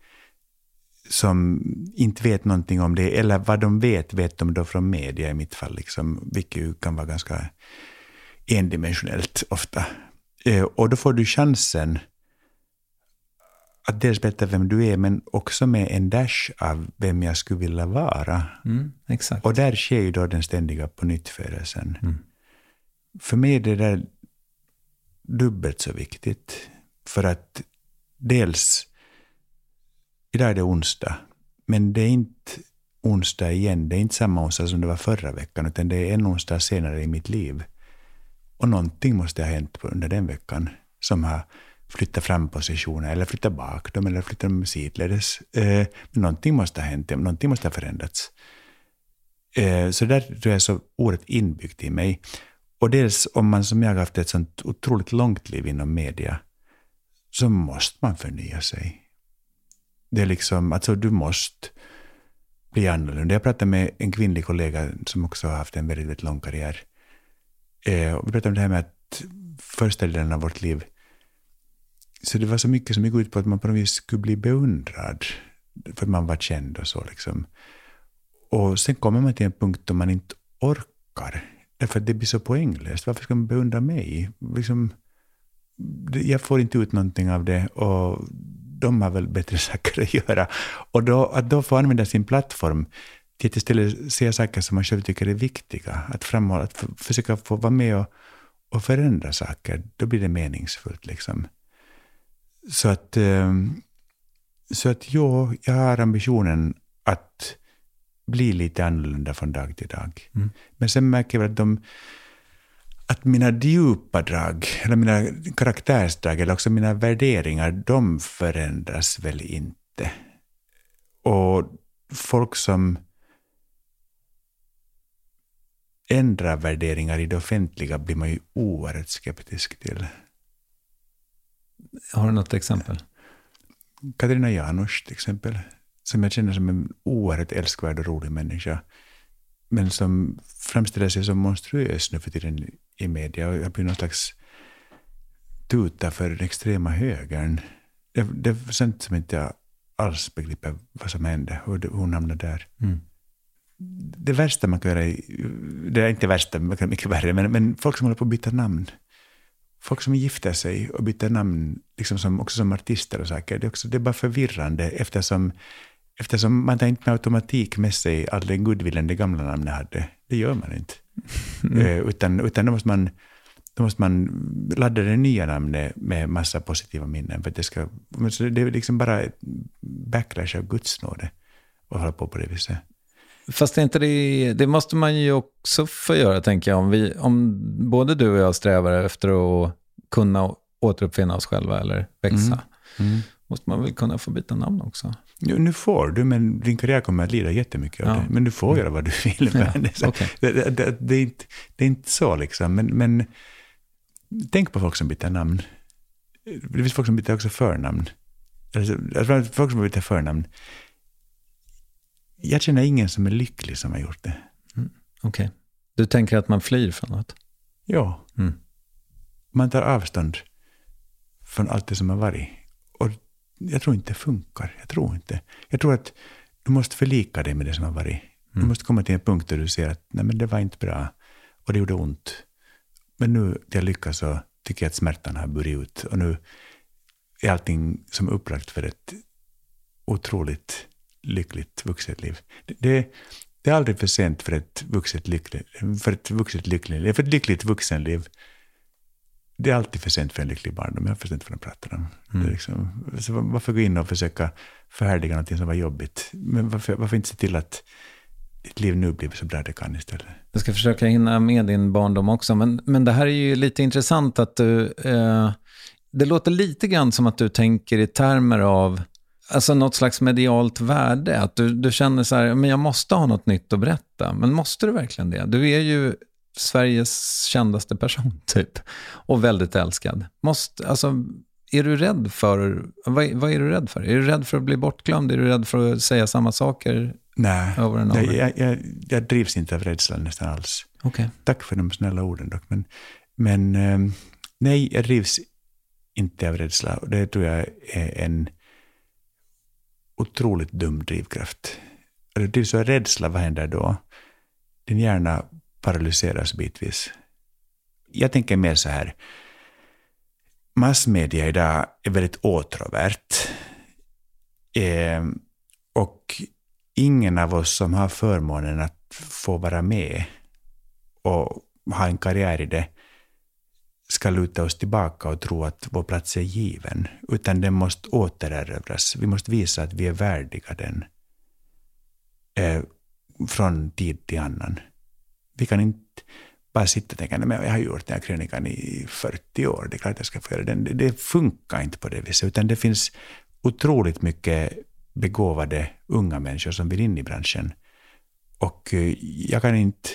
som inte vet någonting om det, eller vad de vet, vet de då från media i mitt fall, liksom, vilket ju kan vara ganska endimensionellt ofta. Eh, och då får du chansen att dels berätta vem du är, men också med en dash av vem jag skulle vilja vara. Mm. Och där sker ju då den ständiga pånyttfödelsen. Mm. För mig är det där dubbelt så viktigt. För att dels, idag är det onsdag, men det är inte onsdag igen. Det är inte samma onsdag som det var förra veckan, utan det är en onsdag senare i mitt liv. Och någonting måste ha hänt under den veckan som har flytta fram positioner eller flytta bak dem eller flytta dem sidledes. Eh, någonting måste ha hänt, någonting måste ha förändrats. Eh, så där tror jag är så oerhört inbyggt i mig. Och dels om man som jag har haft ett sånt otroligt långt liv inom media, så måste man förnya sig. Det är liksom, alltså du måste bli annorlunda. Jag pratade med en kvinnlig kollega som också har haft en väldigt, väldigt lång karriär. Eh, och vi pratade om det här med att första delen av vårt liv så det var så mycket som gick ut på att man på något vis skulle bli beundrad. För att man var känd och så liksom. Och sen kommer man till en punkt då man inte orkar. Därför att det blir så poänglöst. Varför ska man beundra mig? Liksom, jag får inte ut någonting av det och de har väl bättre saker att göra. Och då, att då få använda sin plattform till att istället säga saker som man själv tycker är viktiga. Att framhålla, att försöka få vara med och, och förändra saker. Då blir det meningsfullt. Liksom. Så att, ehm, så att ja, jag har ambitionen att bli lite annorlunda från dag till dag. Mm. Men sen märker jag att, de, att mina djupa drag, eller mina karaktärsdrag, eller också mina värderingar, de förändras väl inte. Och folk som ändrar värderingar i det offentliga blir man ju oerhört skeptisk till. Har du något exempel? Katarina Janouch till exempel, som jag känner som en oerhört älskvärd och rolig människa, men som framställer sig som monstruös nu för tiden i media och har blivit någon slags tuta för den extrema högern. Det, det är sånt som inte jag alls begriper vad som hände, hur hon hamnade där. Mm. Det värsta man kan göra, det är inte det värsta, mycket värre, men, men folk som håller på att byta namn folk som gifter sig och byter namn, liksom som, också som artister och saker, det är, också, det är bara förvirrande eftersom, eftersom man tar inte med automatik med sig all den goodwillen det gamla namnet hade. Det gör man inte. Mm. Uh, utan, utan då måste man då måste man ladda det nya namnet med massa positiva minnen. För det, ska, det är liksom bara backlash av Guds nåde att hålla på på det viset. Fast inte det, det måste man ju också få göra, tänker jag. Om, vi, om både du och jag strävar efter att kunna återuppfinna oss själva eller växa, mm. Mm. måste man väl kunna få byta namn också? Nu, nu får du, men din karriär kommer att lida jättemycket av ja. det. Men du får mm. göra vad du vill. Ja, det, okay. det, det, det, är inte, det är inte så liksom. Men, men tänk på folk som byter namn. Det finns folk som byter också förnamn. Alltså, folk som byter förnamn. Jag känner ingen som är lycklig som har gjort det. Mm. Okej. Okay. Du tänker att man flyr från något? Ja. Mm. Man tar avstånd från allt det som har varit. Och jag tror inte det funkar. Jag tror inte. Jag tror att du måste förlika dig med det som har varit. Du mm. måste komma till en punkt där du ser att nej, men det var inte bra och det gjorde ont. Men nu till jag lyckas så tycker jag att smärtan har burit ut. Och nu är allting som upplagt för ett otroligt lyckligt vuxet liv. Det, det, är aldrig för sent för ett vuxet lyckligt, för ett vuxet lyckligt, för ett lyckligt vuxenliv. Det är alltid för sent för en lycklig barndom. Jag förstår inte vad de pratar om. Mm. Liksom, varför gå in och försöka förhärliga något som var jobbigt? Men varför, varför inte se till att ditt liv nu blir så bra det kan istället? Jag ska försöka hinna med din barndom också. Men, men det här är ju lite intressant att du... Eh, det låter lite grann som att du tänker i termer av alltså något slags medialt värde. Att du, du känner så här, men jag måste ha något nytt att berätta. Men måste du verkligen det? Du är ju Sveriges kändaste person, typ. Och väldigt älskad. Måste, alltså, är du rädd för, vad, vad är du rädd för? Är du rädd för att bli bortglömd? Är du rädd för att säga samma saker Nej, over? Jag, jag, jag drivs inte av rädsla nästan alls. Okay. Tack för de snälla orden dock. Men, men ehm, nej, jag drivs inte av rädsla. Det tror jag är en otroligt dum drivkraft. Eller så är rädsla, vad händer då? Din hjärna paralyseras bitvis. Jag tänker mer så här. Massmedia idag är väldigt åtråvärt. Eh, och ingen av oss som har förmånen att få vara med och ha en karriär i det ska luta oss tillbaka och tro att vår plats är given, utan den måste återerövras. Vi måste visa att vi är värdiga den eh, från tid till annan. Vi kan inte bara sitta och tänka att jag har gjort den här krönikan i 40 år, det är klart jag ska få göra den. Det, det funkar inte på det viset, utan det finns otroligt mycket begåvade unga människor som vill in i branschen. Och eh, jag kan inte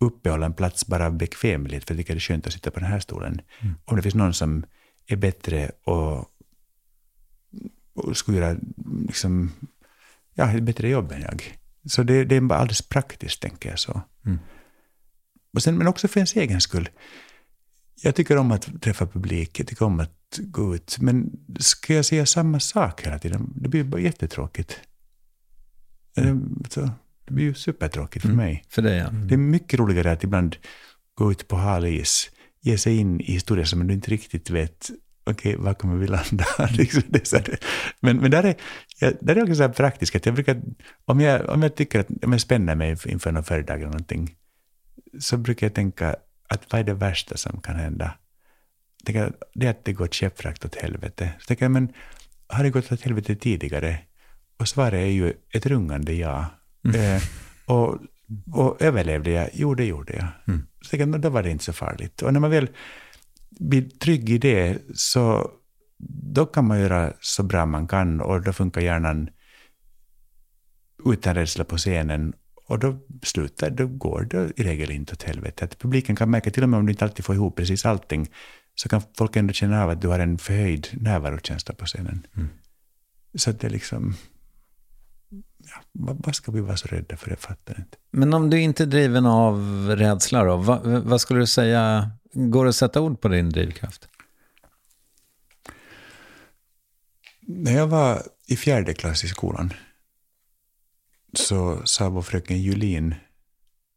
uppehålla en plats bara av bekvämlighet, för jag tycker det är skönt att sitta på den här stolen. Mm. Om det finns någon som är bättre och, och skulle göra liksom, ja, ett bättre jobb än jag. Så det, det är bara alldeles praktiskt, tänker jag så. Mm. Och sen, men också för ens egen skull. Jag tycker om att träffa publik, jag tycker om att gå ut. Men ska jag säga samma sak hela tiden? Det blir bara jättetråkigt. Mm. Så, det blir ju supertråkigt för mm. mig. För dig, ja. Mm. Det är mycket roligare att ibland gå ut på hal is, ge sig in i historier som du inte riktigt vet okej, okay, var kommer vi landa? Liksom, men men där, är, jag, där är också så här praktiskt, att jag brukar, om jag, om jag tycker att om jag spänner mig inför någon föredrag eller någonting, så brukar jag tänka att vad är det värsta som kan hända? Tänker, det är att det går käpprätt åt helvete. Så tänker jag, men har det gått åt helvete tidigare? Och svaret är ju ett rungande ja. Mm. Eh, och, och överlevde jag? Jo, det gjorde jag. Mm. Så jag, då var det inte så farligt. Och när man väl blir trygg i det, så då kan man göra så bra man kan och då funkar hjärnan utan rädsla på scenen. Och då slutar, då går det i regel inte åt helvete. Att publiken kan märka, till och med om du inte alltid får ihop precis allting, så kan folk ändå känna av att du har en förhöjd närvarokänsla på scenen. Mm. Så det är liksom vad ska vi vara så rädda för? Jag fattar inte. Men om du inte är driven av rädsla då, vad, vad skulle du säga, går det att sätta ord på din drivkraft? När jag var i fjärde klass i skolan så sa vår fröken Julin,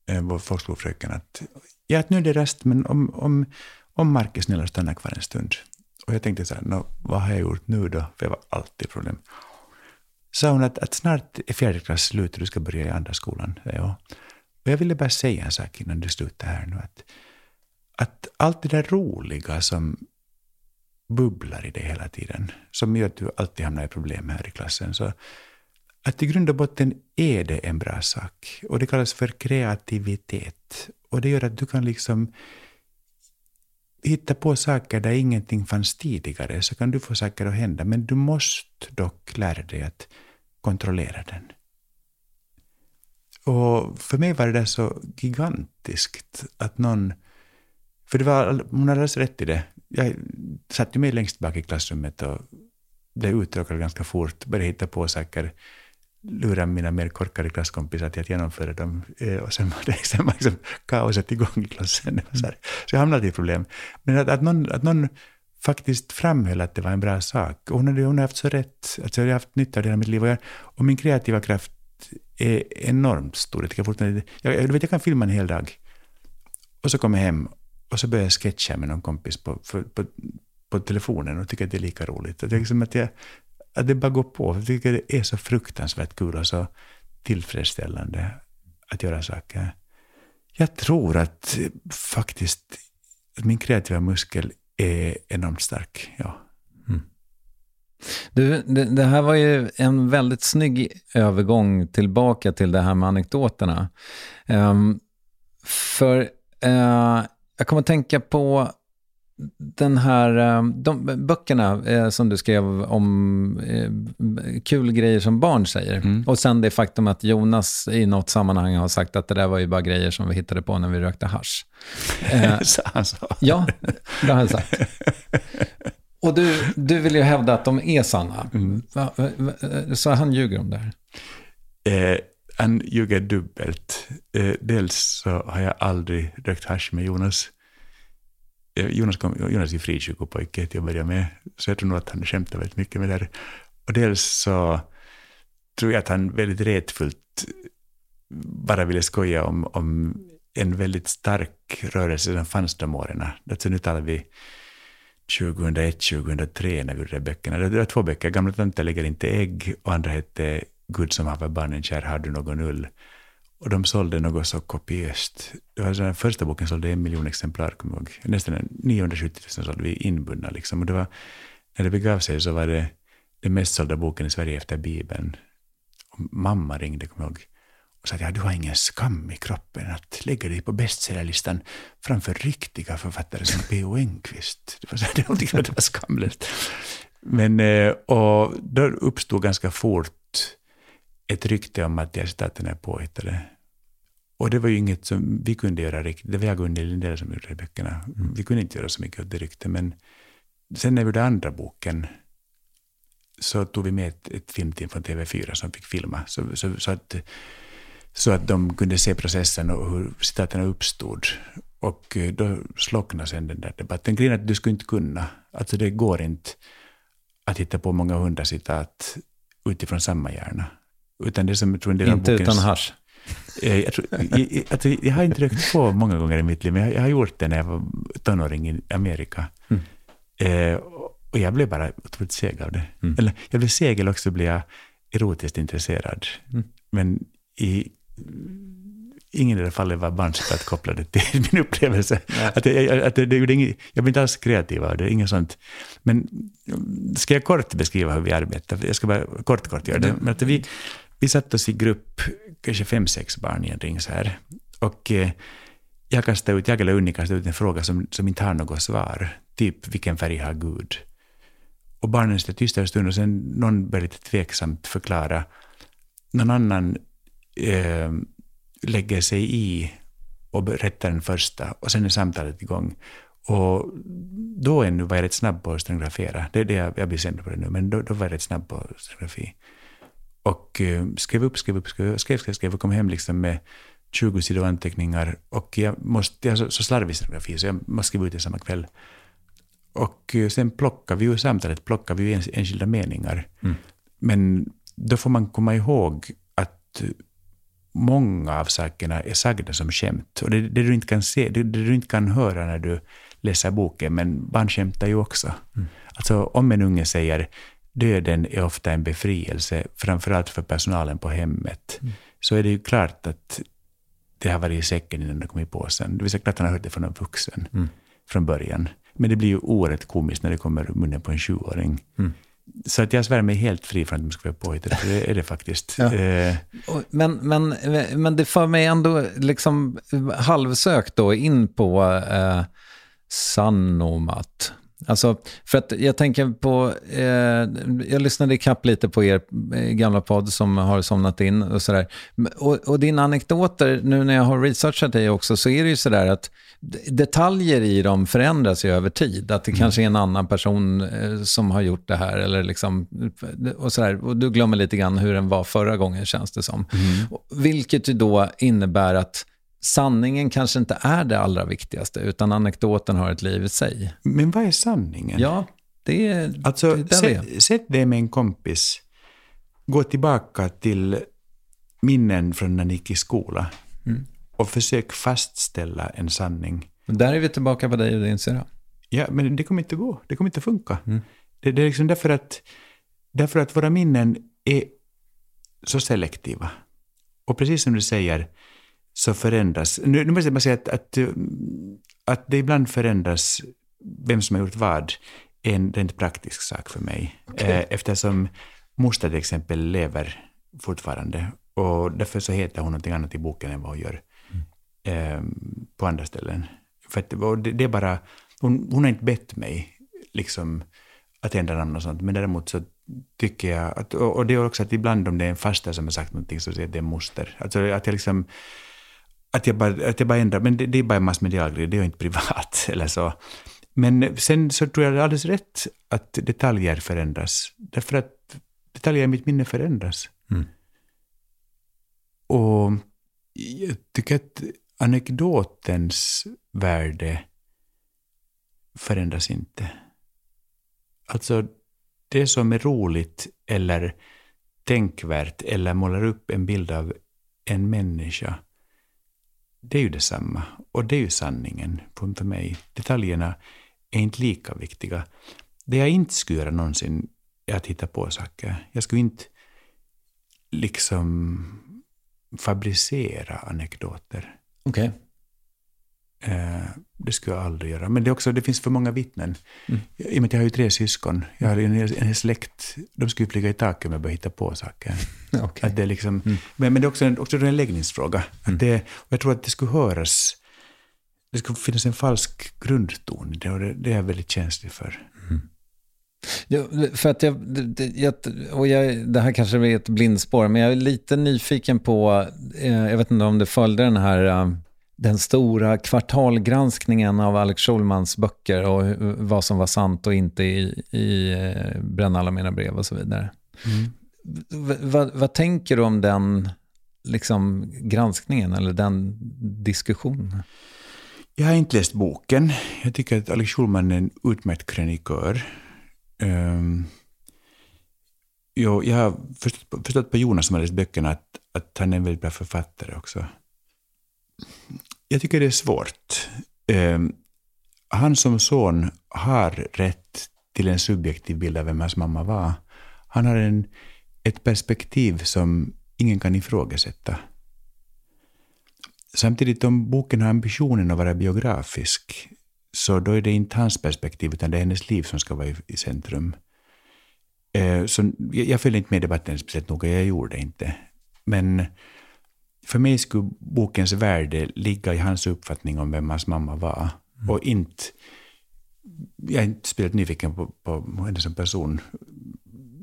eh, vår folkskolefröken, att ja, nu är det rest, men om, om, om Mark är snäll och stannar kvar en stund. Och jag tänkte så här, vad har jag gjort nu då? För jag var alltid problem sa hon att, att snart är fjärde klass slut och du ska börja i andra skolan. Ja. Och jag ville bara säga en sak innan du slutar här nu. Att, att allt det där roliga som bubblar i dig hela tiden, som gör att du alltid hamnar i problem här i klassen, så att i grund och botten är det en bra sak. Och det kallas för kreativitet. Och det gör att du kan liksom hitta på saker där ingenting fanns tidigare, så kan du få saker att hända. Men du måste dock lära dig att kontrollera den. Och för mig var det där så gigantiskt att någon... För det var, hon hade alldeles rätt i det. Jag satt ju med längst bak i klassrummet och blev uttråkad ganska fort, började hitta på saker lura mina mer korkade klasskompisar till att genomföra dem. Eh, och sen var det sen var liksom kaoset igång i klassen. Så, här. så jag hamnade i problem. Men att, att, någon, att någon faktiskt framhöll att det var en bra sak. Och hon hade, hon hade haft så rätt. Alltså jag har haft nytta av det hela mitt liv. Och, jag, och min kreativa kraft är enormt stor. Jag, fortfarande, jag, jag, vet, jag kan filma en hel dag. Och så kommer jag hem och så börjar jag sketcha med någon kompis på, för, på, på telefonen och tycker att det är lika roligt. Att jag, liksom att jag, att det bara går på. Jag tycker det är så fruktansvärt kul och så tillfredsställande att göra saker. Jag tror att faktiskt att min kreativa muskel är enormt stark. Ja. Mm. Du, det, det, här var ju en väldigt snygg övergång tillbaka till det här med anekdoterna. Um, för uh, jag kommer att tänka på den här, eh, de böckerna eh, som du skrev om eh, kul grejer som barn säger. Mm. Och sen det faktum att Jonas i något sammanhang har sagt att det där var ju bara grejer som vi hittade på när vi rökte hash. så han sa? Ja, det har han sagt. Och du, du vill ju hävda att de är sanna. Mm. Så han ljuger om det här? Eh, han ljuger dubbelt. Eh, dels så har jag aldrig rökt hash med Jonas. Jonas, kom, Jonas är frikyrkopojke till att börja med, så jag tror nog att han skämtar väldigt mycket med det här. Och dels så tror jag att han väldigt retfullt bara ville skoja om, om en väldigt stark rörelse som fanns de åren. Alltså nu talar vi 2001, 2003 när vi gjorde de böckerna. Det var två böcker, Gamla tanter lägger inte ägg och andra hette Gud som haver barnen kär, har du någon ull? Och de sålde något så kopiöst. Den första boken sålde en miljon exemplar, kommer jag ihåg. Nästan 970 000 sålde vi inbundna. Liksom. Och det var, när det begav sig så var det den mest sålda boken i Sverige efter Bibeln. Och mamma ringde, kommer jag ihåg, och sa att ja, du har ingen skam i kroppen att lägga dig på bestsellerlistan framför riktiga författare som P.O. Enquist. Det var, så, det var, det var skamlöst. Men, eh, och då uppstod ganska fort ett rykte om att citaten är påhittade. Och det var ju inget som vi kunde göra riktigt. Det var jag och Gunnel Lindell som gjorde böckerna. Mm. Vi kunde inte göra så mycket åt det ryktet. Men sen när vi gjorde andra boken så tog vi med ett, ett filmteam från TV4 som fick filma. Så, så, så, att, så att de kunde se processen och hur citaten uppstod. Och eh, då slocknade sen den där debatten. Grejen att du skulle inte kunna. Alltså det går inte att hitta på många hundra citat utifrån samma hjärna. Utan det som jag tror en del Inte bokens, utan hash. Eh, jag, tror, jag, alltså, jag, har inte rökt på många gånger i mitt liv, men jag, jag har gjort det när jag var tonåring i Amerika. Mm. Eh, och jag blev bara otroligt seg av det. Mm. Eller jag blev seg eller också blev jag erotiskt intresserad. Mm. Men i ingen i det fallet var barnsligt kopplade till min upplevelse. Att det, att det, det, det jag blev inte alls kreativ av det, inget sånt. Men ska jag kort beskriva hur vi arbetar? Jag ska bara kort, kort göra det. Men att vi, vi satte oss i grupp, kanske fem, sex barn i en ring så här. Och eh, jag kastade ut, jag eller Unni kastade ut en fråga som, som inte har något svar. Typ, vilken färg har Gud? Och barnen stod tysta en stund och sen någon började lite tveksamt förklara. Någon annan eh, lägger sig i och berättar den första och sen är samtalet igång. Och då ännu var jag rätt snabb på att stenografera. Det är det jag, jag blir sämre på det nu, men då, då var jag rätt snabb på stenografi. Och uh, skrev upp, skrev upp, skrev, skrev, skrev, skrev och kom hem liksom med 20 sidor anteckningar. Och jag, måste, jag har så, så slarvig stenografi, så jag måste skriva ut det samma kväll. Och uh, sen plockar vi ur samtalet plockar vi en, enskilda meningar. Mm. Men då får man komma ihåg att många av sakerna är sagda som skämt. Och det, det, du inte kan se, det, det, du inte kan höra när du läser boken, men barn skämtar ju också. Mm. Alltså om en unge säger döden är ofta en befrielse, framförallt för personalen på hemmet, mm. så är det ju klart att det har varit i säcken innan det kom i påsen. Det vill säga att han har hört det från en vuxen från början. Men det blir ju oerhört komiskt när det kommer ur munnen på en sjuåring. Så att jag svär mig helt fri från att de ska vara påhittade, för det är det faktiskt. Ja. Eh, Men, men, men det för mig ändå liksom halvsökt då in på eh, Sanomat. Alltså, för att jag tänker på, eh, jag lyssnade i kapp lite på er eh, gamla podd som har somnat in och sådär. Och, och dina anekdoter, nu när jag har researchat dig också, så är det ju sådär att detaljer i dem förändras ju över tid. Att det kanske är en annan person eh, som har gjort det här eller liksom, och sådär. Och du glömmer lite grann hur den var förra gången känns det som. Och Vilket ju då innebär att sanningen kanske inte är det allra viktigaste, utan anekdoten har ett liv i sig. men vad är sanningen? Ja, det är Alltså, det sätt, sätt dig med en kompis. Gå tillbaka till minnen från när ni gick i skola. Mm. Och försök fastställa en sanning. Där är vi tillbaka på dig och din syrra. Ja, men det kommer inte gå. Det kommer inte funka. Mm. Det, det är liksom därför att, därför att våra minnen är så selektiva. Och precis som du säger, så förändras... Nu, nu måste jag bara säga att, att, att det ibland förändras vem som har gjort vad är en rent praktisk sak för mig. Eh, Eftersom moster till exempel lever fortfarande. Och därför så heter hon någonting annat i boken än vad hon gör eh, på andra ställen. För att, det, är bara, hon, hon har inte bett mig liksom, att ändra namn och sånt, men däremot så tycker jag, att, och, det är också att ibland om det är en faster som har sagt någonting så säger jag att det är moster. Alltså att jag liksom, att jag bara, att jag bara ändrar, men det, det är bara en massmedial grej, det är inte privat eller så. Men sen så tror jag det är alldeles rätt att detaljer förändras. Därför att detaljer i mitt minne förändras. Och jag tycker att anekdotens värde förändras inte. Alltså, det som är roligt eller tänkvärt eller målar upp en bild av en människa, det är ju detsamma. Och det är ju sanningen för mig. Detaljerna är inte lika viktiga. Det jag inte skulle göra någonsin är att hitta på saker. Jag skulle inte liksom fabricera anekdoter. Okej. Eh, det skulle jag aldrig göra. Men det, är också, det finns för många vittnen. I och med att jag har ju tre syskon. Jag har ju en, hel- en släkt. De skulle flyga i taket om jag började hitta på saker. Okej. Att det är liksom, men, men det är också en, också en läggningsfråga. Att det, och jag tror att det skulle höras. Det skulle finnas en falsk grundton det och det, det är jag väldigt känslig för. Ja, för att jag, och jag, det här kanske är ett blindspår, men jag är lite nyfiken på, eh, jag vet inte om du följde den här, eh, den stora kvartalgranskningen av Alex Schulmans böcker och vad som var sant och inte i, i eh, Bränna alla mina brev och så vidare. V- vad, vad tänker du om den liksom, granskningen eller den diskussionen? Jag har inte läst boken. Jag tycker att Alex Schulman är en utmärkt krönikör. Um, jo, jag har förstått, förstått på Jonas som har läst böckerna att, att han är en väldigt bra författare också. Jag tycker det är svårt. Ehm, han som son har rätt till en subjektiv bild av vem hans mamma var. Han har en, ett perspektiv som ingen kan ifrågasätta. Samtidigt om boken har ambitionen att vara biografisk, så då är det inte hans perspektiv, utan det är hennes liv som ska vara i, i centrum. Eh, så jag, jag följde inte med debatten speciellt noga, jag gjorde det inte. Men för mig skulle bokens värde ligga i hans uppfattning om vem hans mamma var. Och inte... Jag är inte speciellt nyfiken på, på henne som person.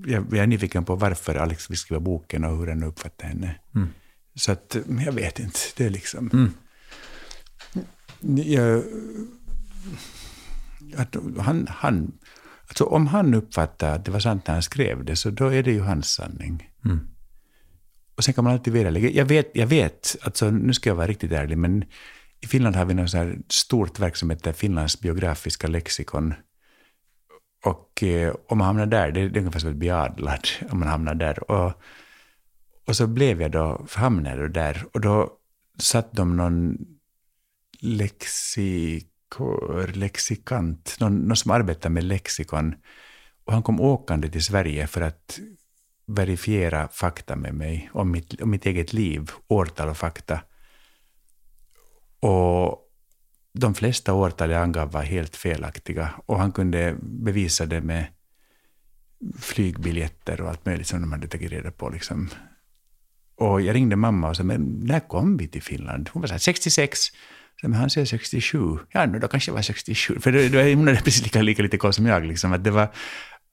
Jag, jag är nyfiken på varför Alex vill skriva boken och hur han uppfattar henne. Så att, jag vet inte. Det är liksom... Jag, att han, han, alltså om han uppfattar att det var sant när han skrev det, så då är det ju hans sanning. Och sen kan man alltid vederlägga. Jag vet, jag vet alltså, nu ska jag vara riktigt ärlig, men i Finland har vi något här stort verk som heter Finlands biografiska lexikon. Och eh, om man hamnar där, det, det är ungefär som att bli adlad om man hamnar där. Och, och så blev jag då, hamnade där, och då satt de någon lexikor, lexikant, någon, någon som arbetar med lexikon. Och han kom åkande till Sverige för att verifiera fakta med mig om mitt, om mitt eget liv, årtal och fakta. Och de flesta årtal jag angav var helt felaktiga. Och han kunde bevisa det med flygbiljetter och allt möjligt som de hade tagit reda på. Liksom. Och jag ringde mamma och sa, men när kom vi till Finland? Hon var så här, 66. Så, men han säger 67. Ja, nu då kanske jag var 67. För då, då, hon hade precis lika, lika lite koll som jag. Liksom, att det var,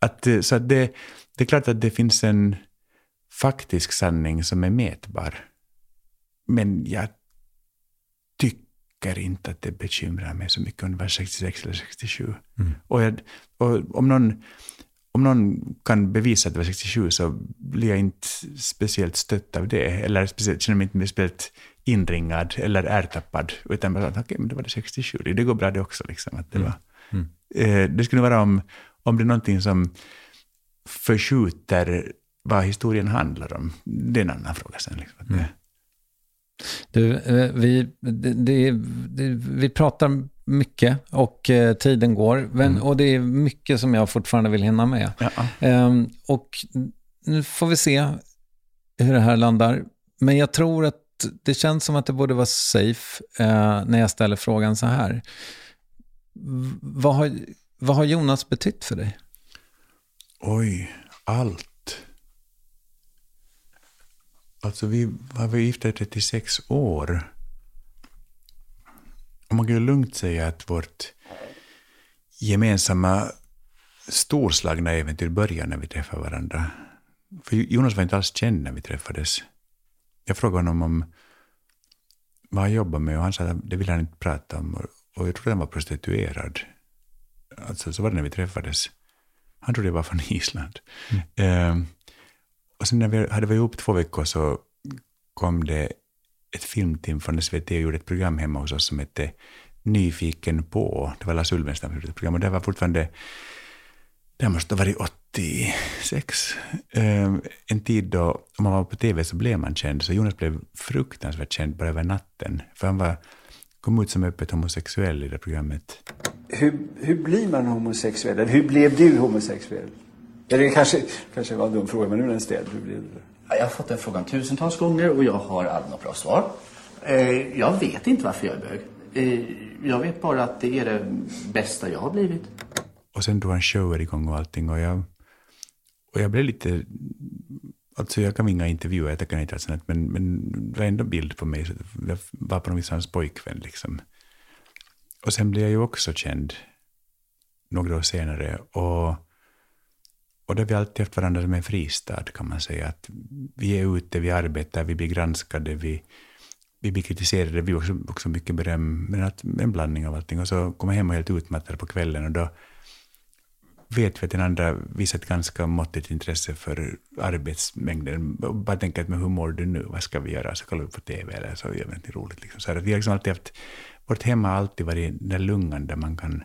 att, så att det, det är klart att det finns en faktisk sanning som är mätbar. Men jag tycker inte att det bekymrar mig så mycket om det var 66 eller 67. Mm. Och, jag, och om någon om någon kan bevisa att det var 67 så blir jag inte speciellt stött av det. Eller speciellt, känner mig inte speciellt inringad eller ärtappad. Utan bara, okej, okay, men det var det 67. Det går bra det också. Liksom, att det, mm. var. Mm. Eh, det skulle vara om, om det är någonting som förskjuter vad historien handlar om. Det är en annan fråga sen. Liksom. Mm. Du, eh, vi, det, det, vi pratar mycket och eh, tiden går. Men, mm. Och det är mycket som jag fortfarande vill hinna med. Ja. Um, och nu får vi se hur det här landar. Men jag tror att det känns som att det borde vara safe uh, när jag ställer frågan så här. Vad har, vad har Jonas betytt för dig? Oj, allt. Alltså vi var gifta i 36 år. Och man kan lugnt säga att vårt gemensamma storslagna äventyr började när vi träffade varandra. För Jonas var inte alls känd när vi träffades. Jag frågade honom om vad han jobbade med och han sa att det ville han inte prata om. Och jag trodde han var prostituerad. Alltså så var det när vi träffades. Han trodde jag var från Island. Mm. Uh, och sen när vi hade varit ihop två veckor så kom det ett filmteam från SVT och gjorde ett program hemma hos oss som hette Nyfiken på. Det var Lars Ulvenstam som gjorde ett program och det var fortfarande, det måste ha varit 86. Eh, en tid då, om man var på TV så blev man känd, så Jonas blev fruktansvärt känd bara över natten. För han var, kom ut som öppet homosexuell i det programmet. Hur, hur blir man homosexuell? Eller hur blev du homosexuell? Eller det kanske, kanske var en dum fråga, men nu är den ställd. Hur blev det? Jag har fått den frågan tusentals gånger och jag har aldrig något bra svar. Eh, jag vet inte varför jag är bög. Eh, jag vet bara att det är det bästa jag har blivit. Och sen drog han shower igång och allting och jag, och jag blev lite... Alltså jag kan inga intervjuer, jag tackar nej till sånt, men, men det var ändå bild på mig. Så jag var på något vis hans pojkvän liksom. Och sen blev jag ju också känd några år senare. Och och då har vi alltid haft varandra som en fristad kan man säga. Att vi är ute, vi arbetar, vi blir granskade, vi, vi blir kritiserade, vi får också, också mycket beröm. Men att, en blandning av allting. Och så kommer jag hem och helt utmattad på kvällen och då vet vi att den andra visar ett ganska måttligt intresse för arbetsmängden. Bara tänker att men hur mår du nu, vad ska vi göra, så kollar vi på TV eller så gör vi något roligt. Liksom. Så att vi har liksom alltid haft, vårt hem har alltid varit den där lungan där man kan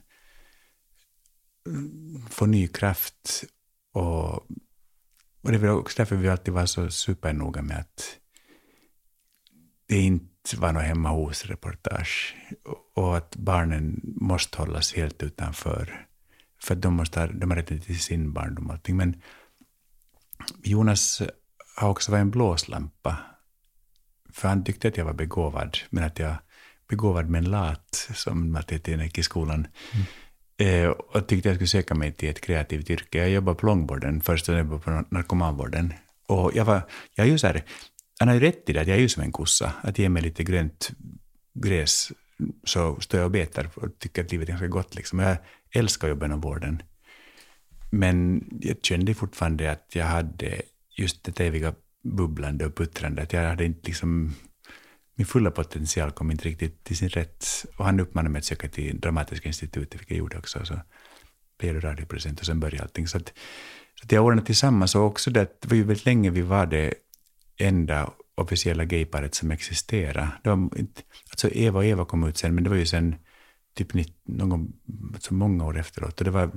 mm, få ny kraft och, och det är också därför vi alltid var så supernoga med att det inte var något hemma hos-reportage och att barnen måste hållas helt utanför. För att de, måste ha, de har rätt till sin barndom och allting. Men Jonas har också varit en blåslampa. För han tyckte att jag var begåvad, men att jag begåvad men lat, som Matti gick i skolan. Mm. Eh, och tyckte jag skulle söka mig till ett kreativt yrke. Jag jobbade på långvården först och jag jobbade på narkomanvården. Och jag var, jag är ju så här, han har ju rätt i det, att jag är ju som en kossa. Att ge mig lite grönt gräs så står jag och betar och tycker att livet är ganska gott. Liksom. Jag älskar jobben inom vården. Men jag kände fortfarande att jag hade just det eviga bubblande och puttrande. Att jag hade inte liksom min fulla potential kom inte riktigt till sin rätt. Och han uppmanade mig att söka till Dramatiska institutet, vilket jag gjorde också. Så blev det radiopresent och sen började allting. Så att, så att jag ordnade tillsammans och också det, det var ju väldigt länge vi var det enda officiella gayparet som existerade. Det var alltså Eva och Eva kom ut sen, men det var ju sen typ någon, alltså många år efteråt. Och det var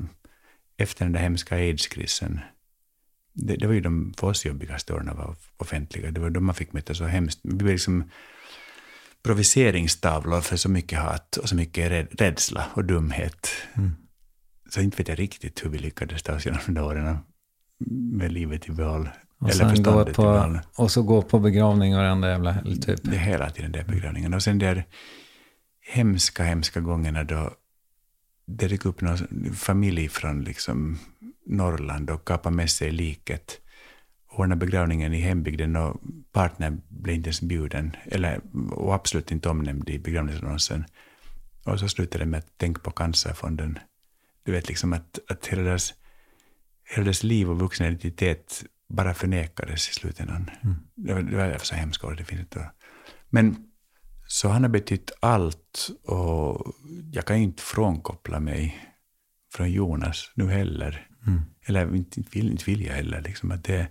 efter den där hemska aidskrisen. Det, det var ju de för oss jobbigaste åren av offentliga. Det var då man fick möta så hemskt. Vi blev liksom proviseringstavlor för så mycket hat och så mycket rädsla och dumhet. Mm. Så inte vet jag riktigt hur vi lyckades ta oss genom de åren med livet i behåll. Och, eller förståndet på, i behåll. Och så gå på begravning varenda jävla helg typ. Det är hela tiden det begravningen. Och sen där, hemska, hemska gångerna då det dök upp någon familj från liksom Norrland och kapade med sig liket. Ordnade begravningen i hembygden och partnern blev inte ens bjuden, eller, och absolut inte omnämnd i begravningsannonsen. Och så slutade det med att tänka på Cancerfonden. Du vet liksom att, att hela, deras, hela deras liv och vuxna identitet bara förnekades i slutändan. Mm. Det, var, det var så hemskt det finns inte. Men så han har betytt allt och jag kan inte frånkoppla mig från Jonas nu heller. Mm. Eller inte vill, inte vill jag heller. Liksom att det,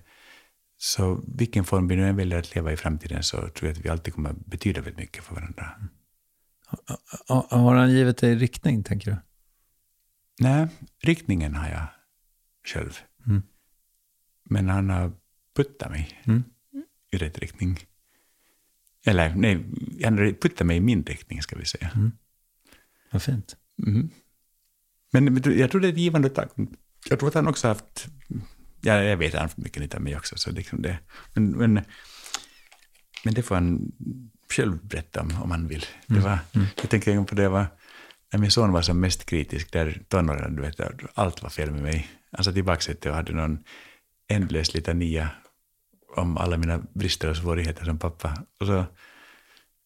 så vilken form vi nu än väljer att leva i framtiden så tror jag att vi alltid kommer betyda väldigt mycket för varandra. Har han givit dig riktning, tänker du? Nej, riktningen har jag själv. Mm. Men han har puttat mig mm. i rätt riktning. Eller nej, han puttar mig i min riktning, ska vi säga. Mm. Vad fint. Mm. Men jag tror det är ett givande tack. Jag tror att han också har haft, ja, jag vet att haft mycket nytta av mig också. Så liksom det, men, men, men det får han själv berätta om, om han vill. Det mm. var, mm. Jag tänker på det var, när min son var som mest kritisk, där tonåren, du vet, allt var fel med mig. Han satt i baksätet och hade någon ändlös litania om alla mina brister och svårigheter som pappa. Och så,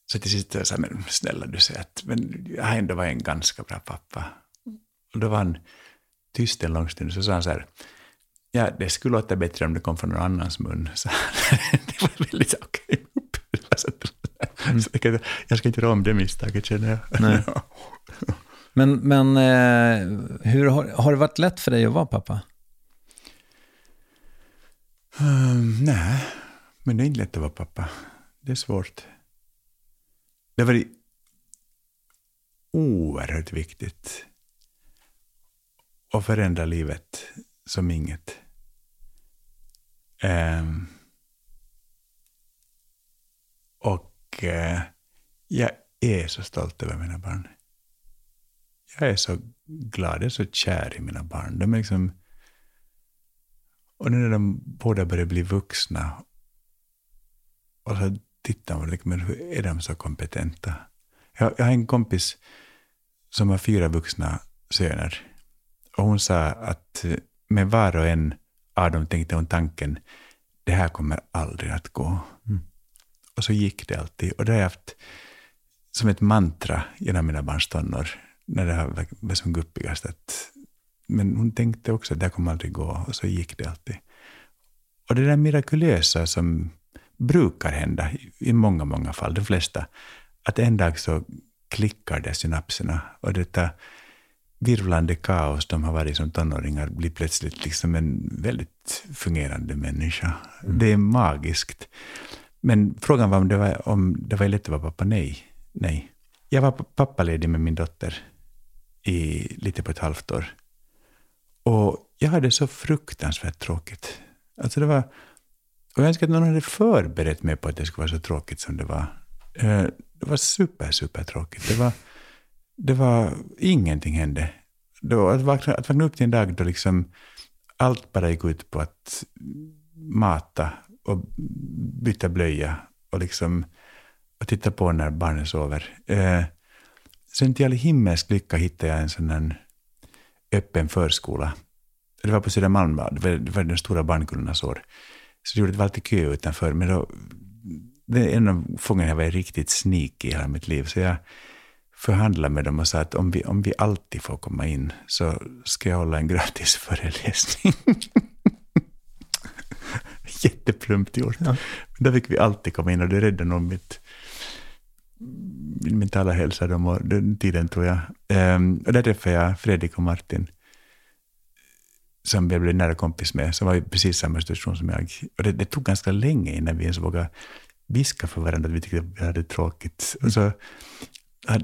så till sist sa jag, men snälla du säger att men jag har ändå varit en ganska bra pappa. Och då var han tyst en lång stund, så sa han så här, ja det skulle låta bättre om det kom från någon annans mun. Så det var väldigt okej. Okay. Mm. Jag ska inte göra om det misstaget känner jag. Nej. Men, men eh, hur har, har det varit lätt för dig att vara pappa? Um, nej, men det är inte lätt att vara pappa. Det är svårt. Det har varit oerhört viktigt att förändra livet som inget. Eh, och eh, jag är så stolt över mina barn. Jag är så glad, jag är så kär i mina barn. De är liksom och nu när de båda börjar bli vuxna och så tittar man, liksom, men hur är de så kompetenta? Jag, jag har en kompis som har fyra vuxna söner. Och hon sa att med var och en av dem tänkte hon tanken, det här kommer aldrig att gå. Mm. Och så gick det alltid. Och det har jag haft som ett mantra genom mina barns tonår, när det har varit som guppigast, att men hon tänkte också att det här kommer aldrig gå och så gick det alltid. Och det där mirakulösa som brukar hända i många, många fall, de flesta, att en dag så klickar det synapserna och detta virvlande kaos de har varit som tonåringar blir plötsligt liksom en väldigt fungerande människa. Mm. Det är magiskt. Men frågan var om det var, om det var lätt att vara pappa. Nej. Nej. Jag var pappaledig med min dotter i lite på ett halvt år. Och jag hade så fruktansvärt tråkigt. Alltså det var, och jag önskar att någon hade förberett mig på att det skulle vara så tråkigt som det var. Eh, det var super, super tråkigt. Det var, det var, ingenting hände. Det var att vakna, att vakna upp till en dag då liksom allt bara gick ut på att mata och byta blöja och liksom och titta på när barnen sover. Eh, sen till all himmelsk lycka hittade jag en sån här öppen förskola. Det var på Södermalm, det var den stora barnkullarnas år. Så det gjorde det var alltid kö utanför. Men då, det är en av gångerna jag var riktigt sneaky i hela mitt liv. Så jag förhandlade med dem och sa att om vi, om vi alltid får komma in så ska jag hålla en gratis föreläsning. Jätteplumpt gjort. Ja. Men då fick vi alltid komma in och det räddade nog mitt, min mentala hälsa de, den tiden tror jag. Um, och där träffade jag Fredrik och Martin som jag blev nära kompis med, som var i precis samma situation som jag. Och det, det tog ganska länge innan vi ens vågade viska för varandra att vi tyckte att vi hade tråkigt. Och så